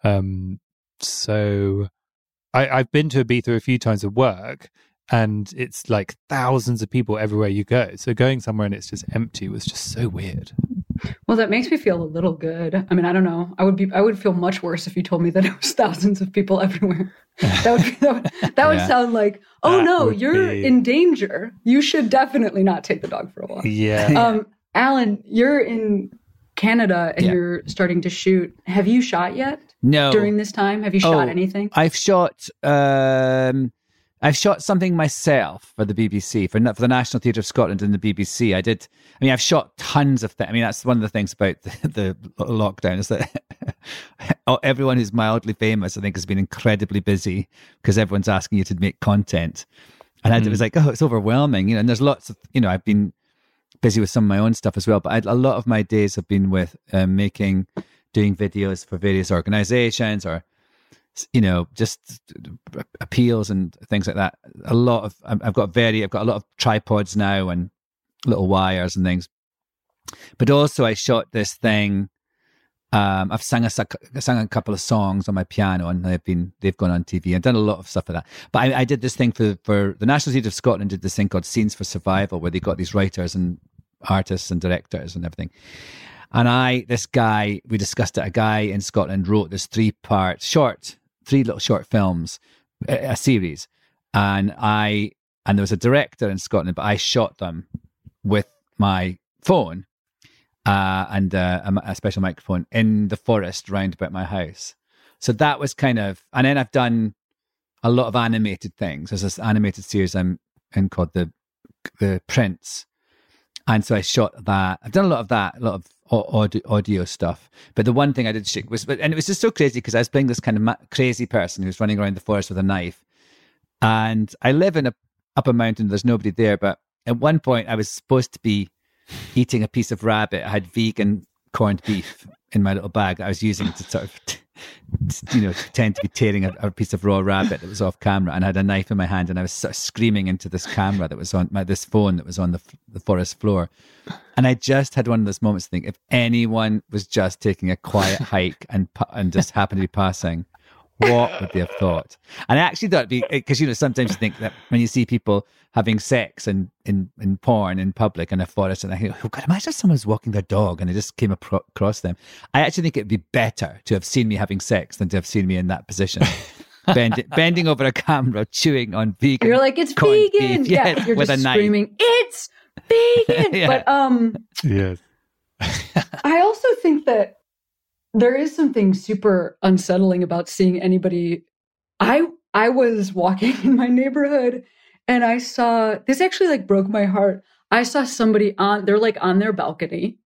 um so i i've been to ibiza a few times at work and it's like thousands of people everywhere you go. So going somewhere and it's just empty was just so weird. Well, that makes me feel a little good. I mean, I don't know. I would be I would feel much worse if you told me that it was thousands of people everywhere. That would that would, that would sound like, "Oh that no, you're be... in danger. You should definitely not take the dog for a walk." Yeah. Um Alan, you're in Canada and yeah. you're starting to shoot. Have you shot yet? No. During this time, have you shot oh, anything? I've shot um I've shot something myself for the BBC, for, for the National Theatre of Scotland and the BBC. I did, I mean, I've shot tons of things. I mean, that's one of the things about the, the lockdown is that everyone who's mildly famous, I think, has been incredibly busy because everyone's asking you to make content. And mm. I was like, oh, it's overwhelming, you know, and there's lots of, you know, I've been busy with some of my own stuff as well, but I, a lot of my days have been with um, making, doing videos for various organizations or you know, just appeals and things like that. A lot of I've got very I've got a lot of tripods now and little wires and things. But also, I shot this thing. Um, I've sung a, sung a couple of songs on my piano, and they've been they've gone on TV. I've done a lot of stuff for that. But I, I did this thing for for the National Theatre of Scotland. Did this thing called Scenes for Survival, where they got these writers and artists and directors and everything. And I, this guy, we discussed it. A guy in Scotland wrote this three part short three little short films, a, series, and I and there was a director in Scotland, but I shot them with my phone uh, and uh, a, a, special microphone in the forest round about my house. So that was kind of, and then I've done a lot of animated things. There's this animated series I'm in called the the Prince, and so I shot that. I've done a lot of that, a lot of audio, audio stuff. But the one thing I did shoot was, and it was just so crazy because I was playing this kind of ma- crazy person who's running around the forest with a knife. And I live in a up a mountain. There's nobody there. But at one point, I was supposed to be eating a piece of rabbit. I had vegan corned beef in my little bag I was using to sort of you know, tend to be tearing a, a, piece of raw rabbit that was off camera, and I had a knife in my hand, and I was sort of screaming into this camera that was on my this phone that was on the the forest floor, and I just had one of those moments to think if anyone was just taking a quiet hike and and just happened to be passing, what would they have thought? And I actually thought because you know sometimes you think that when you see people having sex in in, in porn in public in a forest, and I think, oh God, imagine if someone's walking their dog and I just came across them. I actually think it'd be better to have seen me having sex than to have seen me in that position. bending, bending over a camera, chewing on vegan. You're like, it's vegan. Beef. Yeah, you're with just a screaming, it's vegan. yeah. But um, yes. I also think that there is something super unsettling about seeing anybody. I I was walking in my neighborhood and I saw this actually like broke my heart. I saw somebody on they're like on their balcony.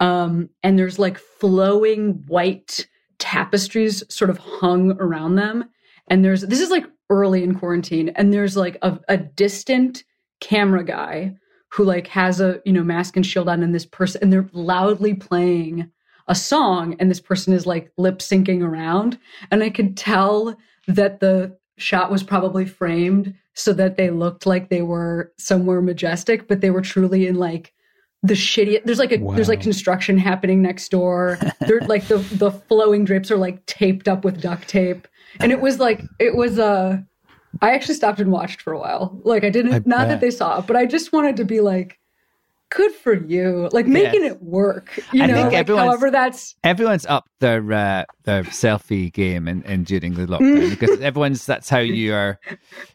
Um, and there's like flowing white tapestries sort of hung around them. And there's this is like early in quarantine, and there's like a, a distant camera guy who like has a you know mask and shield on and this person and they're loudly playing a song and this person is like lip syncing around. And I could tell that the shot was probably framed so that they looked like they were somewhere majestic, but they were truly in like the shitty there's like a wow. there's like construction happening next door. They're like the the flowing drapes are like taped up with duct tape. And it was like it was uh I actually stopped and watched for a while. Like I didn't I not bet. that they saw it, but I just wanted to be like good for you like making yes. it work you I know think like, however that's everyone's up their uh, their selfie game and in, in, during the lockdown because everyone's that's how you are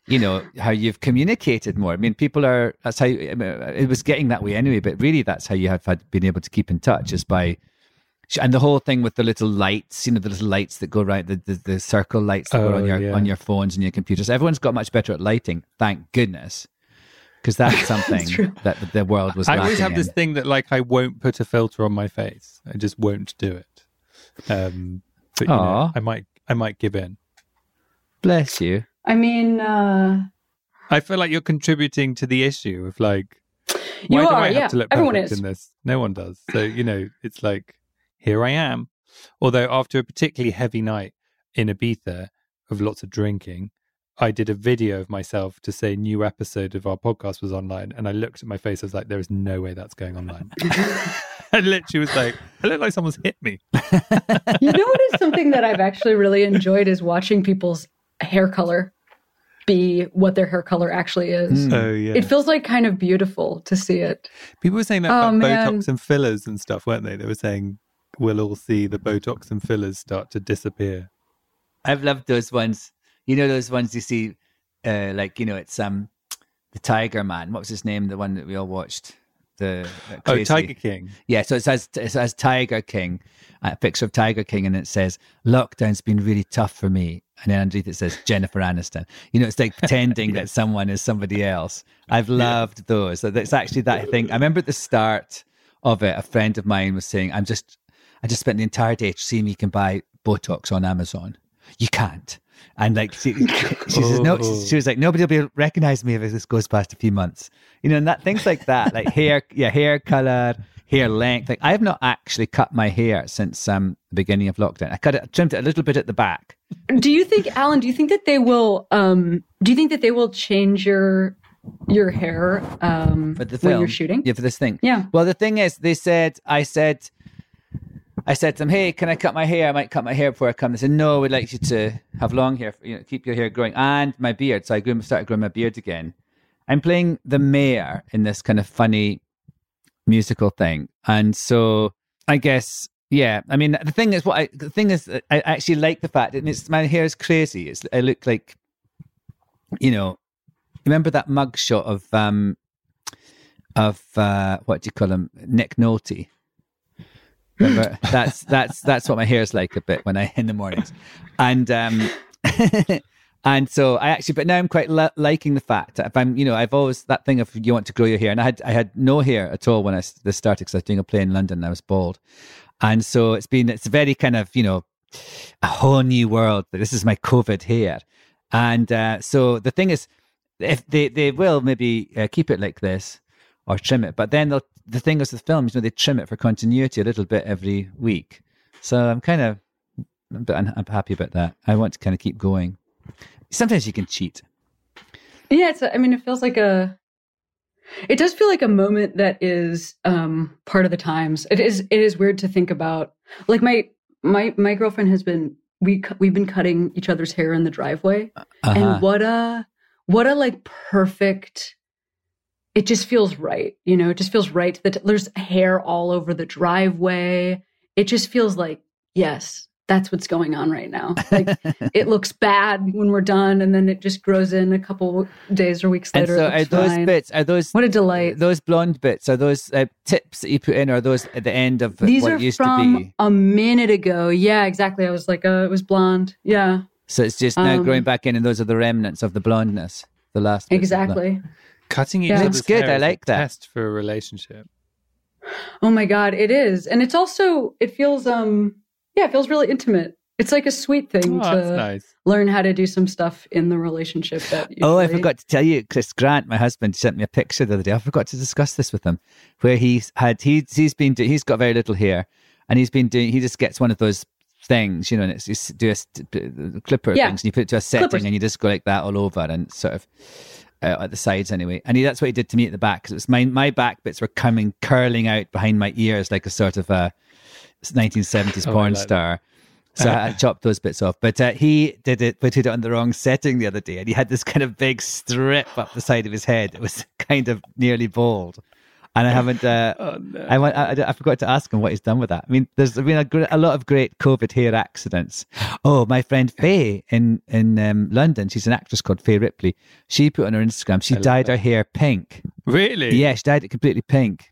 you know how you've communicated more i mean people are that's how you, it was getting that way anyway but really that's how you have had been able to keep in touch is by and the whole thing with the little lights, you know, the little lights that go right, the, the, the circle lights that oh, go on your yeah. on your phones and your computers. Everyone's got much better at lighting, thank goodness because that's something that's that the world was. I always have in. this thing that like I won't put a filter on my face. I just won't do it. Um, but you know, I might I might give in. Bless you. I mean, uh... I feel like you're contributing to the issue of like. Why you do are, I have yeah. to look Everyone perfect is. in this? No one does. So you know, it's like here I am. Although after a particularly heavy night in Ibiza of lots of drinking, I did a video of myself to say new episode of our podcast was online, and I looked at my face. I was like, "There is no way that's going online." I literally was like, "I look like someone's hit me." you know what is something that I've actually really enjoyed is watching people's hair color. be what their hair color actually is. Mm. Oh yeah. It feels like kind of beautiful to see it. People were saying that oh, about man. Botox and fillers and stuff, weren't they? They were saying we'll all see the Botox and fillers start to disappear. I've loved those ones. You know those ones you see, uh, like you know, it's um, the Tiger Man. What was his name? The one that we all watched. The uh, oh Tiger King. Yeah, so it says it says Tiger King, a picture of Tiger King, and it says lockdown's been really tough for me. And then underneath it says Jennifer Aniston. You know, it's like pretending that someone is somebody else. I've loved yeah. those. So that's actually that thing. I remember at the start of it, a friend of mine was saying, "I'm just, I just spent the entire day seeing you can buy Botox on Amazon." You can't. And like she, she says, no, she was like, nobody will be recognize me if this goes past a few months. You know, and that things like that, like hair, yeah, hair color, hair length. Like I have not actually cut my hair since um the beginning of lockdown. I cut it, trimmed it a little bit at the back. Do you think, Alan? Do you think that they will? um Do you think that they will change your your hair um for the film? when you're shooting? Yeah, for this thing. Yeah. Well, the thing is, they said, I said I said to them, "Hey, can I cut my hair? I might cut my hair before I come." They said, "No, we'd like you to have long hair, you know, keep your hair growing and my beard." So I grew, started growing my beard again. I'm playing the mayor in this kind of funny musical thing, and so I guess yeah. I mean, the thing is, what I the thing is, I actually like the fact that it's my hair is crazy. It's I look like, you know, remember that mug shot of um of uh what do you call him, Nick Nolte that's that's that's what my hair is like a bit when I in the mornings, and um, and so I actually, but now I'm quite li- liking the fact that if I'm, you know, I've always that thing of you want to grow your hair, and I had I had no hair at all when I this started because I was doing a play in London and I was bald, and so it's been it's very kind of you know a whole new world. This is my COVID hair, and uh, so the thing is, if they they will maybe uh, keep it like this or trim it. But then the thing is with films, you know, they trim it for continuity a little bit every week. So I'm kind of, but I'm, I'm happy about that. I want to kind of keep going. Sometimes you can cheat. Yeah, it's. A, I mean, it feels like a. It does feel like a moment that is um, part of the times. It is. It is weird to think about. Like my my my girlfriend has been we we've been cutting each other's hair in the driveway, uh-huh. and what a what a like perfect it just feels right. You know, it just feels right that there's hair all over the driveway. It just feels like, yes, that's what's going on right now. Like it looks bad when we're done, and then it just grows in a couple days or weeks later. And so, are those fine. bits? Are those what a delight? Those blonde bits are those uh, tips that you put in, or are those at the end of these what are used from to be? a minute ago. Yeah, exactly. I was like, uh, it was blonde. Yeah. So it's just now um, growing back in, and those are the remnants of the blondness. The last exactly. Cutting each yeah. other's good. I like that. Test for a relationship. Oh my god, it is, and it's also it feels um yeah, it feels really intimate. It's like a sweet thing oh, to nice. learn how to do some stuff in the relationship. That usually... oh, I forgot to tell you, Chris Grant, my husband, sent me a picture the other day. I forgot to discuss this with him, where he's had he he's been do, he's got very little hair, and he's been doing he just gets one of those things, you know, and it's just do a clipper yeah. things, and you put it to a setting, Clippers. and you just go like that all over, and sort of uh, at the sides anyway. And he, that's what he did to me at the back because it was my my back bits were coming curling out behind my ears like a sort of a 1970s oh, porn star. So I chopped those bits off. But uh, he did it, put it on the wrong setting the other day, and he had this kind of big strip up the side of his head. It was kind of nearly bald and I haven't. Uh, oh, no. I, went, I, I forgot to ask him what he's done with that. I mean, there's been a, a lot of great COVID hair accidents. Oh, my friend Fay in in um, London, she's an actress called Fay Ripley. She put on her Instagram, she dyed her hair pink. Really? Yeah, she dyed it completely pink.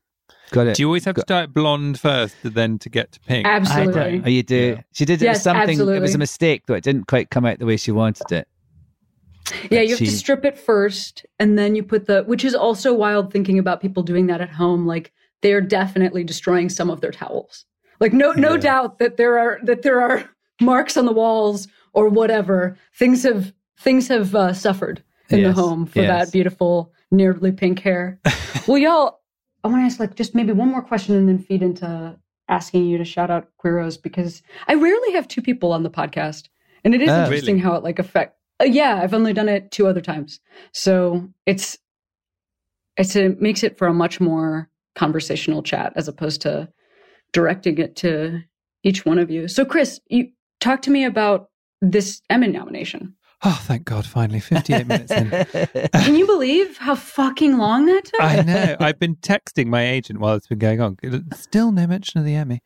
Got it. Do you always have Got, to dye it blonde first, then to get to pink? Absolutely. Oh, you do. Yeah. She did it yes, something. Absolutely. It was a mistake, though. It didn't quite come out the way she wanted it. Yeah, you have she, to strip it first and then you put the which is also wild thinking about people doing that at home like they're definitely destroying some of their towels. Like no no yeah. doubt that there are that there are marks on the walls or whatever. Things have things have uh, suffered in yes. the home for yes. that beautiful nearly pink hair. well, y'all, I want to ask like just maybe one more question and then feed into asking you to shout out Queeros because I rarely have two people on the podcast. And it is uh, interesting really? how it like affect yeah, I've only done it two other times. So it's it's it makes it for a much more conversational chat as opposed to directing it to each one of you. So Chris, you talk to me about this Emmy nomination. Oh, thank God, finally, 58 minutes in. Can you believe how fucking long that took? I know. I've been texting my agent while it's been going on. Still no mention of the Emmy.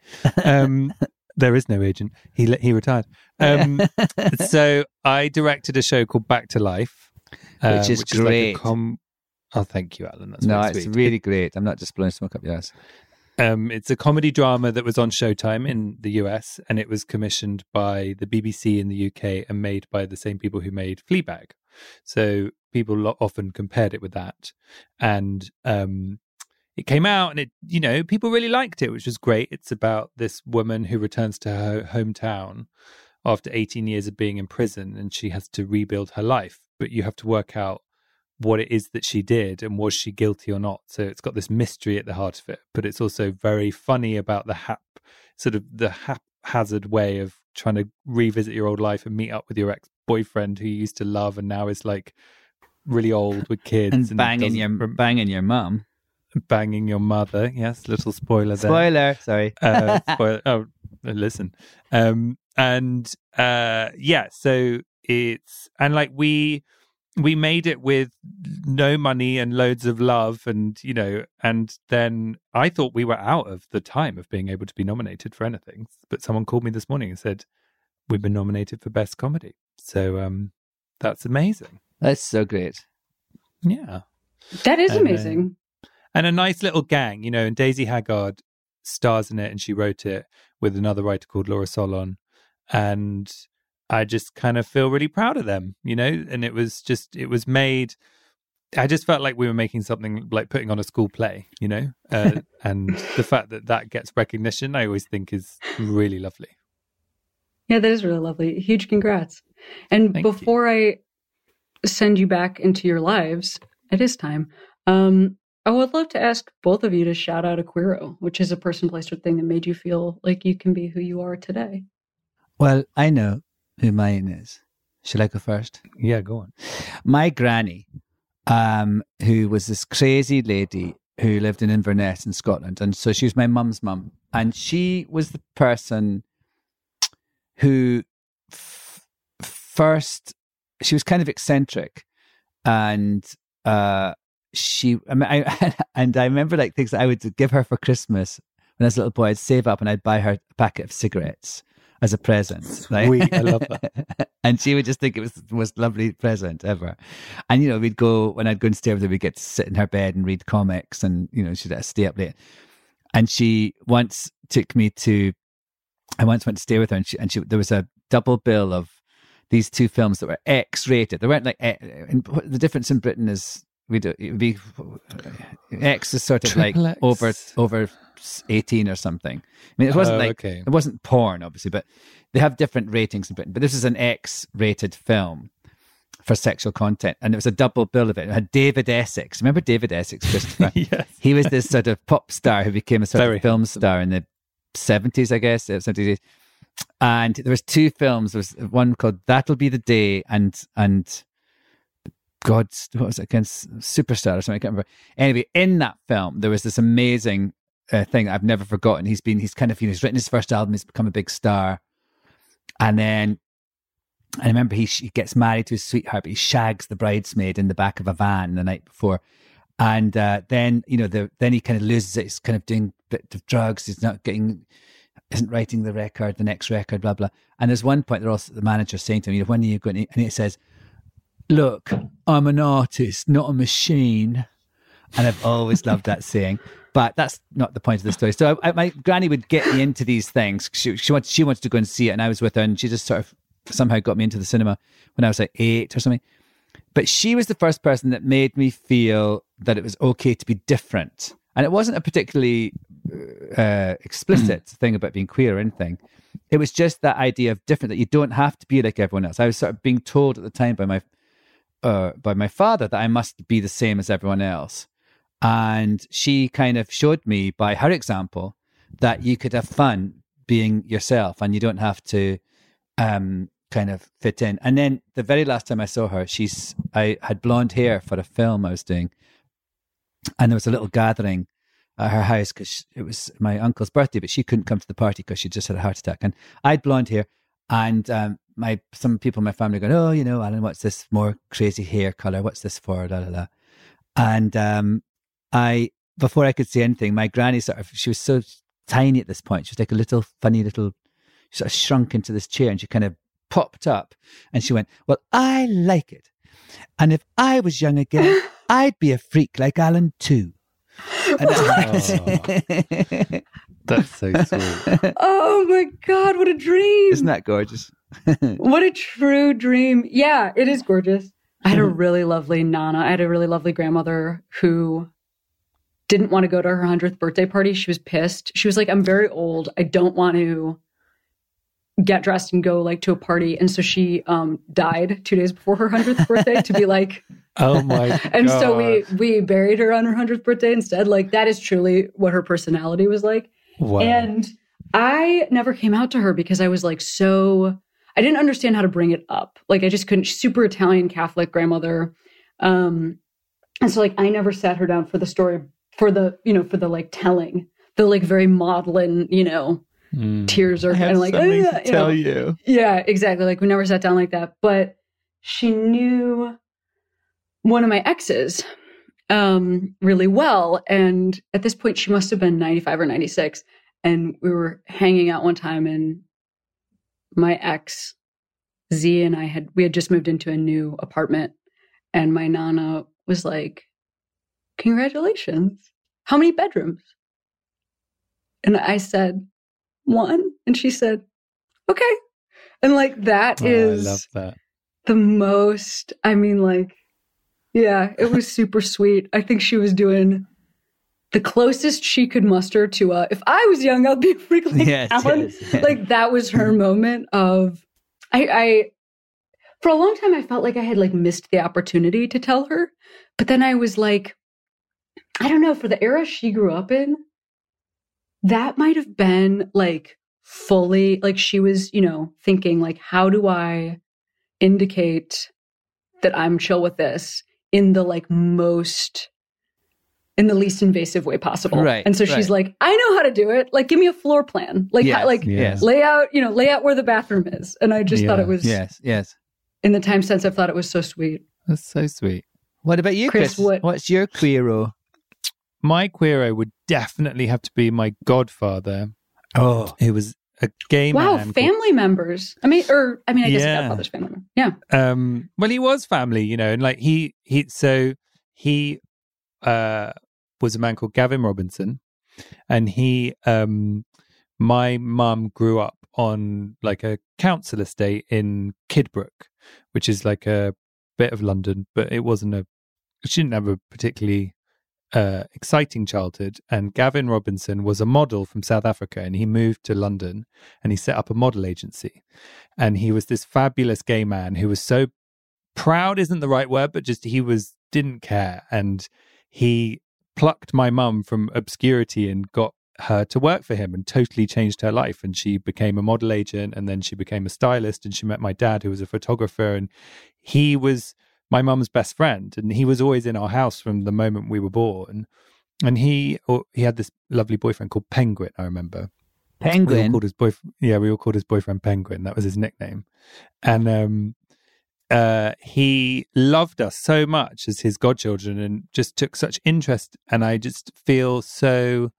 Um, there is no agent. He he retired. Um, so I directed a show called Back to Life, uh, which is which great. Is like com- oh, thank you, Alan. That's no, it's sweet. really great. I'm not just blowing smoke up your ass. Um, it's a comedy drama that was on Showtime in the US, and it was commissioned by the BBC in the UK and made by the same people who made Fleabag. So people often compared it with that, and um, it came out, and it you know people really liked it, which was great. It's about this woman who returns to her hometown after 18 years of being in prison, and she has to rebuild her life. But you have to work out what it is that she did and was she guilty or not. So it's got this mystery at the heart of it, but it's also very funny about the hap sort of the haphazard way of trying to revisit your old life and meet up with your ex boyfriend who you used to love and now is like really old with kids and, and banging your banging your mum. Banging your mother, yes. Little spoiler there. Spoiler, sorry. uh, spoiler. Oh, listen. Um, and uh, yeah, so it's and like we we made it with no money and loads of love and you know and then i thought we were out of the time of being able to be nominated for anything but someone called me this morning and said we've been nominated for best comedy so um that's amazing that's so great yeah that is and, amazing uh, and a nice little gang you know and daisy haggard stars in it and she wrote it with another writer called laura solon and I just kind of feel really proud of them, you know? And it was just, it was made, I just felt like we were making something like putting on a school play, you know? Uh, and the fact that that gets recognition, I always think is really lovely. Yeah, that is really lovely. Huge congrats. And Thank before you. I send you back into your lives, it is time. Um, I would love to ask both of you to shout out a Queero, which is a person, place, or thing that made you feel like you can be who you are today. Well, I know who mine is. Should I go first? Yeah, go on. My granny, um, who was this crazy lady who lived in Inverness in Scotland. And so she was my mum's mum. And she was the person who f- first, she was kind of eccentric. And uh, she, I, mean, I and I remember like things I would give her for Christmas when I was a little boy. I'd save up and I'd buy her a packet of cigarettes as a present. Right? We, I love that. and she would just think it was the most lovely present ever. And, you know, we'd go, when I'd go and stay with her, we'd get to sit in her bed and read comics and, you know, she'd stay up late. And she once took me to, I once went to stay with her and she, and she, there was a double bill of these two films that were X rated. They weren't like, eh, eh, the difference in Britain is we do, it would be, X is sort of Triple like X. over, over 18 or something. I mean, it wasn't oh, like okay. it wasn't porn, obviously, but they have different ratings in Britain. But this is an X-rated film for sexual content, and it was a double bill of it. It had David Essex. Remember David Essex, Christopher? yes. He was this sort of pop star who became a sort Very of film handsome. star in the 70s, I guess, uh, 70s. And there was two films. There was one called "That'll Be the Day" and and God, what was it against Superstar or something? I can't remember. Anyway, in that film, there was this amazing uh, thing I've never forgotten. He's been, he's kind of, you know, he's written his first album, he's become a big star. And then I remember he, he gets married to his sweetheart, but he shags the bridesmaid in the back of a van the night before. And uh, then, you know, the, then he kind of loses it. He's kind of doing bit of drugs. He's not getting, isn't writing the record, the next record, blah, blah. And there's one point, they're also, the manager saying to him, you know, when are you going and he says, look, I'm an artist, not a machine. And I've always loved that saying. But that's not the point of the story. So I, my granny would get me into these things. She she wants she wants to go and see it, and I was with her, and she just sort of somehow got me into the cinema when I was like eight or something. But she was the first person that made me feel that it was okay to be different, and it wasn't a particularly uh, uh explicit mm. thing about being queer or anything. It was just that idea of different that you don't have to be like everyone else. I was sort of being told at the time by my uh, by my father that I must be the same as everyone else. And she kind of showed me by her example that you could have fun being yourself and you don't have to um, kind of fit in. And then the very last time I saw her, she's I had blonde hair for a film I was doing, and there was a little gathering at her house because it was my uncle's birthday, but she couldn't come to the party because she just had a heart attack. And I had blonde hair, and um, my some people in my family going, oh, you know, Alan, what's this more crazy hair color? What's this for? Da, da, da. And um, I, before I could say anything, my granny sort of, she was so tiny at this point. She was like a little funny little, sort of shrunk into this chair, and she kind of popped up, and she went, well, I like it, and if I was young again, I'd be a freak like Alan too. Oh, that's so sweet. Oh my God, what a dream. Isn't that gorgeous? what a true dream. Yeah, it is gorgeous. I had a Mm-hmm. really lovely Nana. I had a really lovely grandmother who didn't want to go to her 100th birthday party. She was pissed. She was like, I'm very old. I don't want to get dressed and go like to a party. And so she um, died two days before her 100th birthday to be like, Oh my and so we we buried her on her 100th birthday instead. Like that is truly what her personality was like. Wow. And I never came out to her because I was like so I didn't understand how to bring it up. Like I just couldn't she's super Italian Catholic grandmother. Um and so like I never sat her down for the story for the, you know, for the like telling, the like very maudlin, you know, Mm. tears are I kind of like something "Ah," to you know. tell you. Yeah, exactly. Like we never sat down like that. But she knew one of my exes um really well. And at this point she must have been 95 or 96. And we were hanging out one time and my ex Z and I had we had just moved into a new apartment and my nana was like, Congratulations. How many bedrooms? And I said, One. And she said, Okay. And like that Oh, is I love that. the most i mean like yeah it was super sweet i think she was doing the closest she could muster to uh if i was young i'd be a freak like Yes, Alan. yes. like that was her moment of i i for a long time i felt like i had like missed the opportunity to tell her but then i was like i don't know for the era she grew up in that might have been like fully like she was you know thinking like how do i indicate that I'm chill with this in the like most in the least invasive way possible. Right, And so she's right. like, I know how to do it. Like give me a floor plan. Like Yes, how, like yes. lay out, you know, lay out where the bathroom is. And I just thought it was Yes, yes. in the time sense I thought it was so sweet. That's so sweet. What about you, Chris, Chris? what- What's your queero? My queero would definitely have to be my godfather. Oh, He was a gay wow, man. called- family members. I mean or I mean I guess Yeah. godfather's family member. Yeah. um well he was family you know and like he he so he uh was a man called gavin robinson and he um my mum grew up on like a council estate in kidbrooke which is like a bit of london but it wasn't a she didn't have a particularly uh, exciting childhood. And Gavin Robinson was a model from South Africa, and he moved to London and he set up a model agency. And he was this fabulous gay man who was so proud isn't the right word, but just he was didn't care, and he plucked my mum from obscurity and got her to work for him and totally changed her life and she became a model agent and then she became a stylist and she met my dad who was a photographer and he was my mum's best friend and he was always in our house from the moment we were born. And he or he had this lovely boyfriend called penguin i remember. We all penguin. called his boyfriend yeah we all called his boyfriend penguin. That was his nickname. And um uh he loved us so much as his godchildren and just took such interest and i just feel so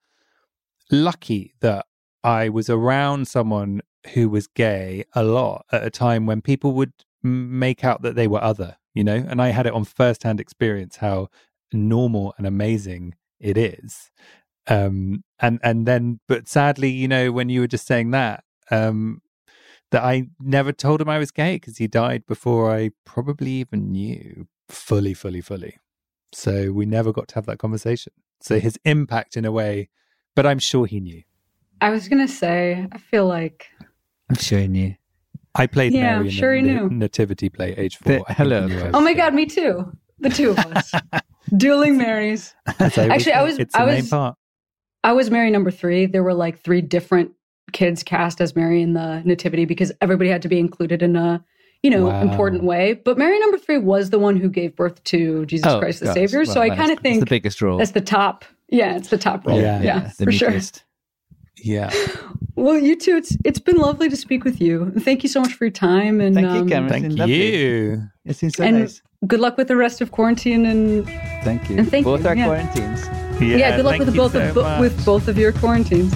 lucky that i was around someone who was gay a lot at a time when people would make out that they were other you know and i had it on first-hand experience how normal and amazing it is. Um and and then but sadly you know when you were just saying that um that i never told him i was gay because he died before i probably even knew. Fully fully fully. So we never got to have that conversation. So his impact in a way but i'm sure he knew. I was gonna say, I feel like I'm sure he knew. I played Yeah, mary I'm in the he knew. nativity play age four The- hello, he knew I Chris. was Oh my gay. god, me too. The two of us. Dueling Marys. So it Actually, I was- it's I the main was- part I was Mary number three. There were like three different kids cast as Mary in the Nativity because everybody had to be included in a, you know, Wow. important way. But Mary number three was the one who gave birth to Jesus Oh, Christ the gosh. Savior. Well, so I kind of it's think the biggest role. that's the top. Yeah, it's the top role. Yeah. Yeah, the for sure. meekest. Yeah Well, you too. It's it's been lovely to speak with you. Thank you so much for your time. And thank you, um, Cameron. Thank you. It's been so and nice. good luck with the rest of quarantine. And Thank you. and thank both you, our yeah. quarantines. yeah, good luck with both so of bo- much. with both of your quarantines.